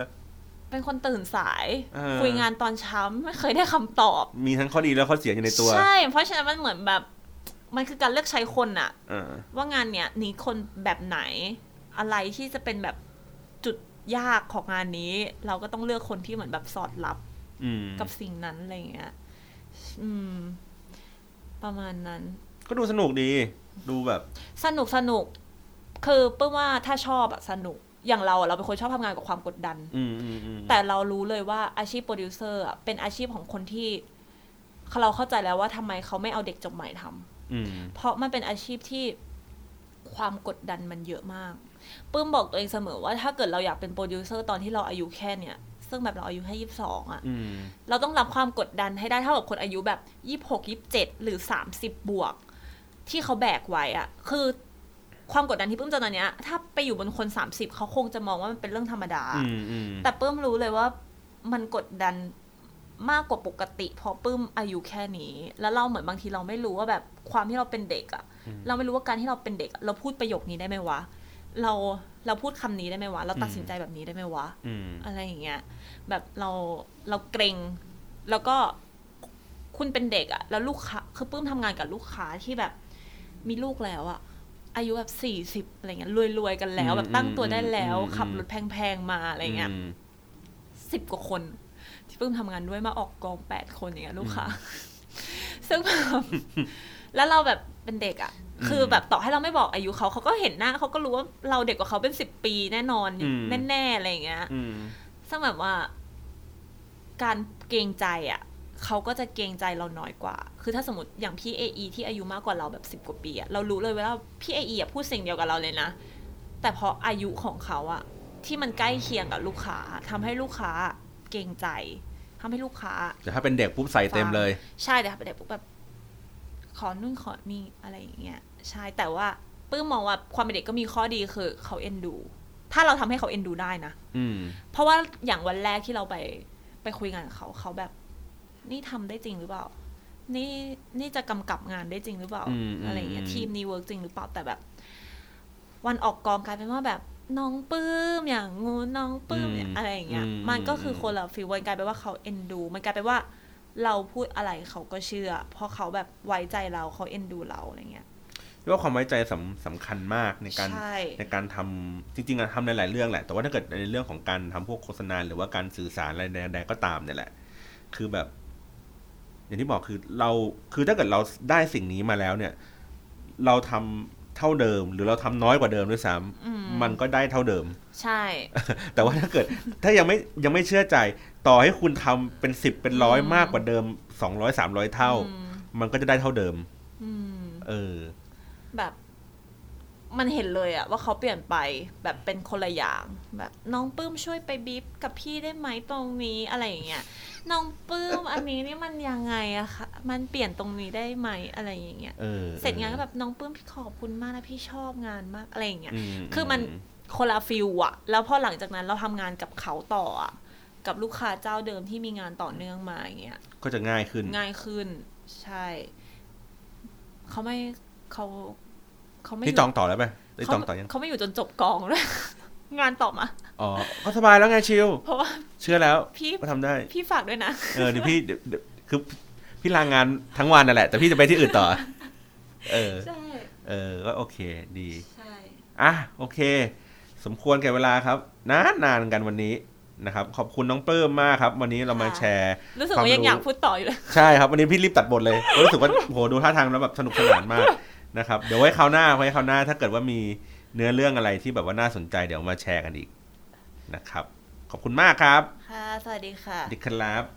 เป็นคนตื่นสายเออคุยงานตอนเช้าไม่เคยได้คำตอบ มีทั้งข้อดีและข้อเสียอยู่ในตัว ใช่ เพราะฉะนั้นมันเหมือนแบบ มันคือการเลือกใช้คนอะเออว่างานเนี้ยนี้คนแบบไหน อะไรที่จะเป็นแบบจุดยากของงานนี้ เราก็ต้องเลือกคนที่เหมือนแบบสอดรับอืมกับสิ่งนั้นอะไรอย่างเงี้ยอืมประมาณนั้น ก็ดูสนุกดี ดูแบบ สนุกสนุก คือเปิ้ลว่าถ้าชอบอะสนุกอย่างเราอะเราเป็นคนชอบทำงานกับความกดดันอืมอืมอืมแต่เรารู้เลยว่าอาชีพโปรดิวเซอร์อะเป็นอาชีพของคนที่เราเข้าใจแล้วว่าทำไมเขาไม่เอาเด็กจบใหม่ทำอืมเพราะมันเป็นอาชีพที่ความกดดันมันเยอะมากปื้มบอกตัวเองเสมอว่าถ้าเกิดเราอยากเป็นโปรดิวเซอร์ตอนที่เราอายุแค่เนี่ย ซึ่งแบบเราอายุแค่ยี่สิบสองอะอืมเราต้องรับความกดดันให้ได้เท่ากับคนอายุแบบยี่หกยี่เจ็ดหรือสามสิบบวก ที่เขาแบกไว้อะคือ ความกดดันที่ปื้มเจอตอนเนี้ย ถ้าไปอยู่บนคนสามสิบเขาคงจะมองว่ามันเป็นเรื่องธรรมดาอืมอืมแต่ปื้มรู้เลยว่ามันกดดันมากกว่าปกติเพราะปื้มอายุแค่นี้ แล้วเราเหมือนบางทีเราไม่รู้ว่าแบบความที่เราเป็นเด็กอะเราไม่รู้ว่าการที่เราเป็นเด็กอะเราพูดประโยคนี้ได้ไหมวะเราเราพูดคำนี้ได้ไหมวะ เราตัดสินใจแบบนี้ได้ไหมวะอืมอะไรอย่างเงี้ย แบบเราเราเกรงแล้วก็คุณเป็นเด็กอะแล้วลูกค้าคือปื้มทำงานกับลูกค้าที่แบบ มีลูกแล้วอะอายุแบบสี่สิบอะไรเงี้ยรวยๆกันแล้วอืมแบบตั้งตัวได้แล้วอืมขับรถแพงๆมาอะไรเงี้ยอืมสิบกว่าคน ที่เพิ่งทำงานด้วยมาออกกองแปดคนอย่างเงี้ยลูกค้าซึ่งแบบแล้วเราแบบเป็นเด็กอะ่ะคือแบบต่อให้เราไม่บอกอายุเขาเขาก็เห็นหน้าเขาก็รู้ว่าเราเด็กกว่าเขาเป็นสิบปีแน่นอนอืมแน่ๆอะไรอย่างเงี้ยอืมซึ่งแบบว่า การเกรงใจอะ่ะ เขาก็จะเกรงใจเราน้อยกว่า คือถ้าสมมติอย่างพี่เอไอที่อายุมากกว่าเราแบบสิบ10กว่าปีอะเรารู้เลยว่าพี่เอไอะพูดสิ่งเดียวกับเราเลยนะ แต่พออายุของเขาอะที่มันใกล้เคียงกับลูกค้าทำให้ลูกค้าเกรงใจทำให้ลูกค้า แต่ถ้าเป็นเด็กปุ๊บใส่เต็มเลย ใช่แต่ถ้าเป็นเด็กปุ๊บแบบขอนู่นขอนี่อะไรอย่างเงี้ย ใช่ แต่ว่าปื้มมองว่าความเป็นเด็กก็มีข้อดีคือเขาเอ็นดู ถ้าเราทำให้เขาเอ็นดูได้นะ อืมเพราะว่าอย่างวันแรกที่เราไปไปคุยงานกับเขาเขาแบบ นี่ทำได้จริงหรือเปล่า นี่นี่จะกำกับงานได้จริงหรือเปล่าอืมอืมอะไรอย่างเงี้ยอืมทีมนี้เวิร์กจริงหรือเปล่าแต่แบบ วันออกกองกลายเป็นว่าแบบน้องปื้มอย่างงูน้องปื้มเนี่ยอะไรอย่างเงี้ย มันก็คือคนละฟีลวันกลายเป็นว่าเขาเอ็นดู มันกลายเป็นว่าเราพูดอะไรเขาก็เชื่อ เพราะเขาแบบไว้ใจเราเขาเอ็นดูเราอะไรเงี้ยเรียกว่าความไว้ใจสำสำคัญมากในการใช่ในการทำจริงๆอะทำในหลายเรื่องแหละ แต่ว่าถ้าเกิดในเรื่องของการทำพวกโฆษณาหรือว่าการสื่อสารอะไรใดๆก็ตามเนี่ยแหละ คือแบบ อย่างที่บอกคือเราคือถ้าเกิดเราได้สิ่งนี้มาแล้วเนี่ย เราทำเท่าเดิม หรือเราทำน้อยกว่าเดิมด้วยซ้อืมำมันก็ได้เท่าเดิม ใช่ แต่ว่าถ้าเกิดถ้ายังไม่ยังไม่เชื่อใจต่อให้คุณทำเป็นสิบเป็นร้อยอืมมากกว่าเดิมสองร้อยสามร้อยเท่าอืมมันก็จะได้เท่าเดิมอืมเออ แบบ มันเห็นเลยอะว่าเขาเปลี่ยนไปแบบเป็นคนละอย่าง แบบน้องปื้มช่วยไปบีบกับพี่ได้ไหมตรงนี้อะไรอย่างเงี้ยน้องปื้มอันนี้นี่มันยังไงอะคะมันเปลี่ยนตรงนี้ได้ไหมอะไรอย่างเงี้ยเออเสร็จงานก็แบบน้องปื้มพี่ขอบคุณมากนะพี่ชอบงานมากอะไรอย่างเงี้ยอืคือมันคนละฟิลอะแล้วพอหลังจากนั้นเราทำงานกับเขาต่ออะกับลูกค้าเจ้าเดิมที่มีงานต่อเนื่องมาอย่างเงี้ยก็จะง่ายขึ้นง่ายขึ้น ใช่เขาไม่เขา เขาไม่ที่จองต่อแล้วไหมได้จองต่อยังเขาไม่อยู่จนจบกองเลยงานต่อมาอ๋อก็สบายแล้วไงชิลเพราะว่าเชื่อแล้วพี่ก็ทำได้ พี่ฝากด้วยนะเออเดี๋ยวพี่เดี๋ยวเดี๋ยวคือพี่ลางานทั้งวันนั่นแหละ แต่พี่จะไปที่อื่นต่อ เออใช่เออก็โอเคดีใช่อะโอเค สมควรแก่เวลาครับนานนานกันวันนี้นะครับขอบคุณน้องเปิ้มมากครับ วันนี้เรามาแชร์รู้สึกความว่ายังรู้อยากพูดต่ออยู่เลยใช่ครับวันนี้พี่รีบตัดบทเลยรู้สึกว่าโหดูท่าทางแล้วแบบสนุกสนานมาก นะครับ เดี๋ยวไว้คราวหน้าไว้คราวหน้า ถ้าเกิดว่ามีเนื้อเรื่องอะไรที่แบบว่าน่าสนใจเดี๋ยวมาแชร์กันอีกนะครับ ขอบคุณมากครับ ค่ะ สวัสดีค่ะสวัสดีครับ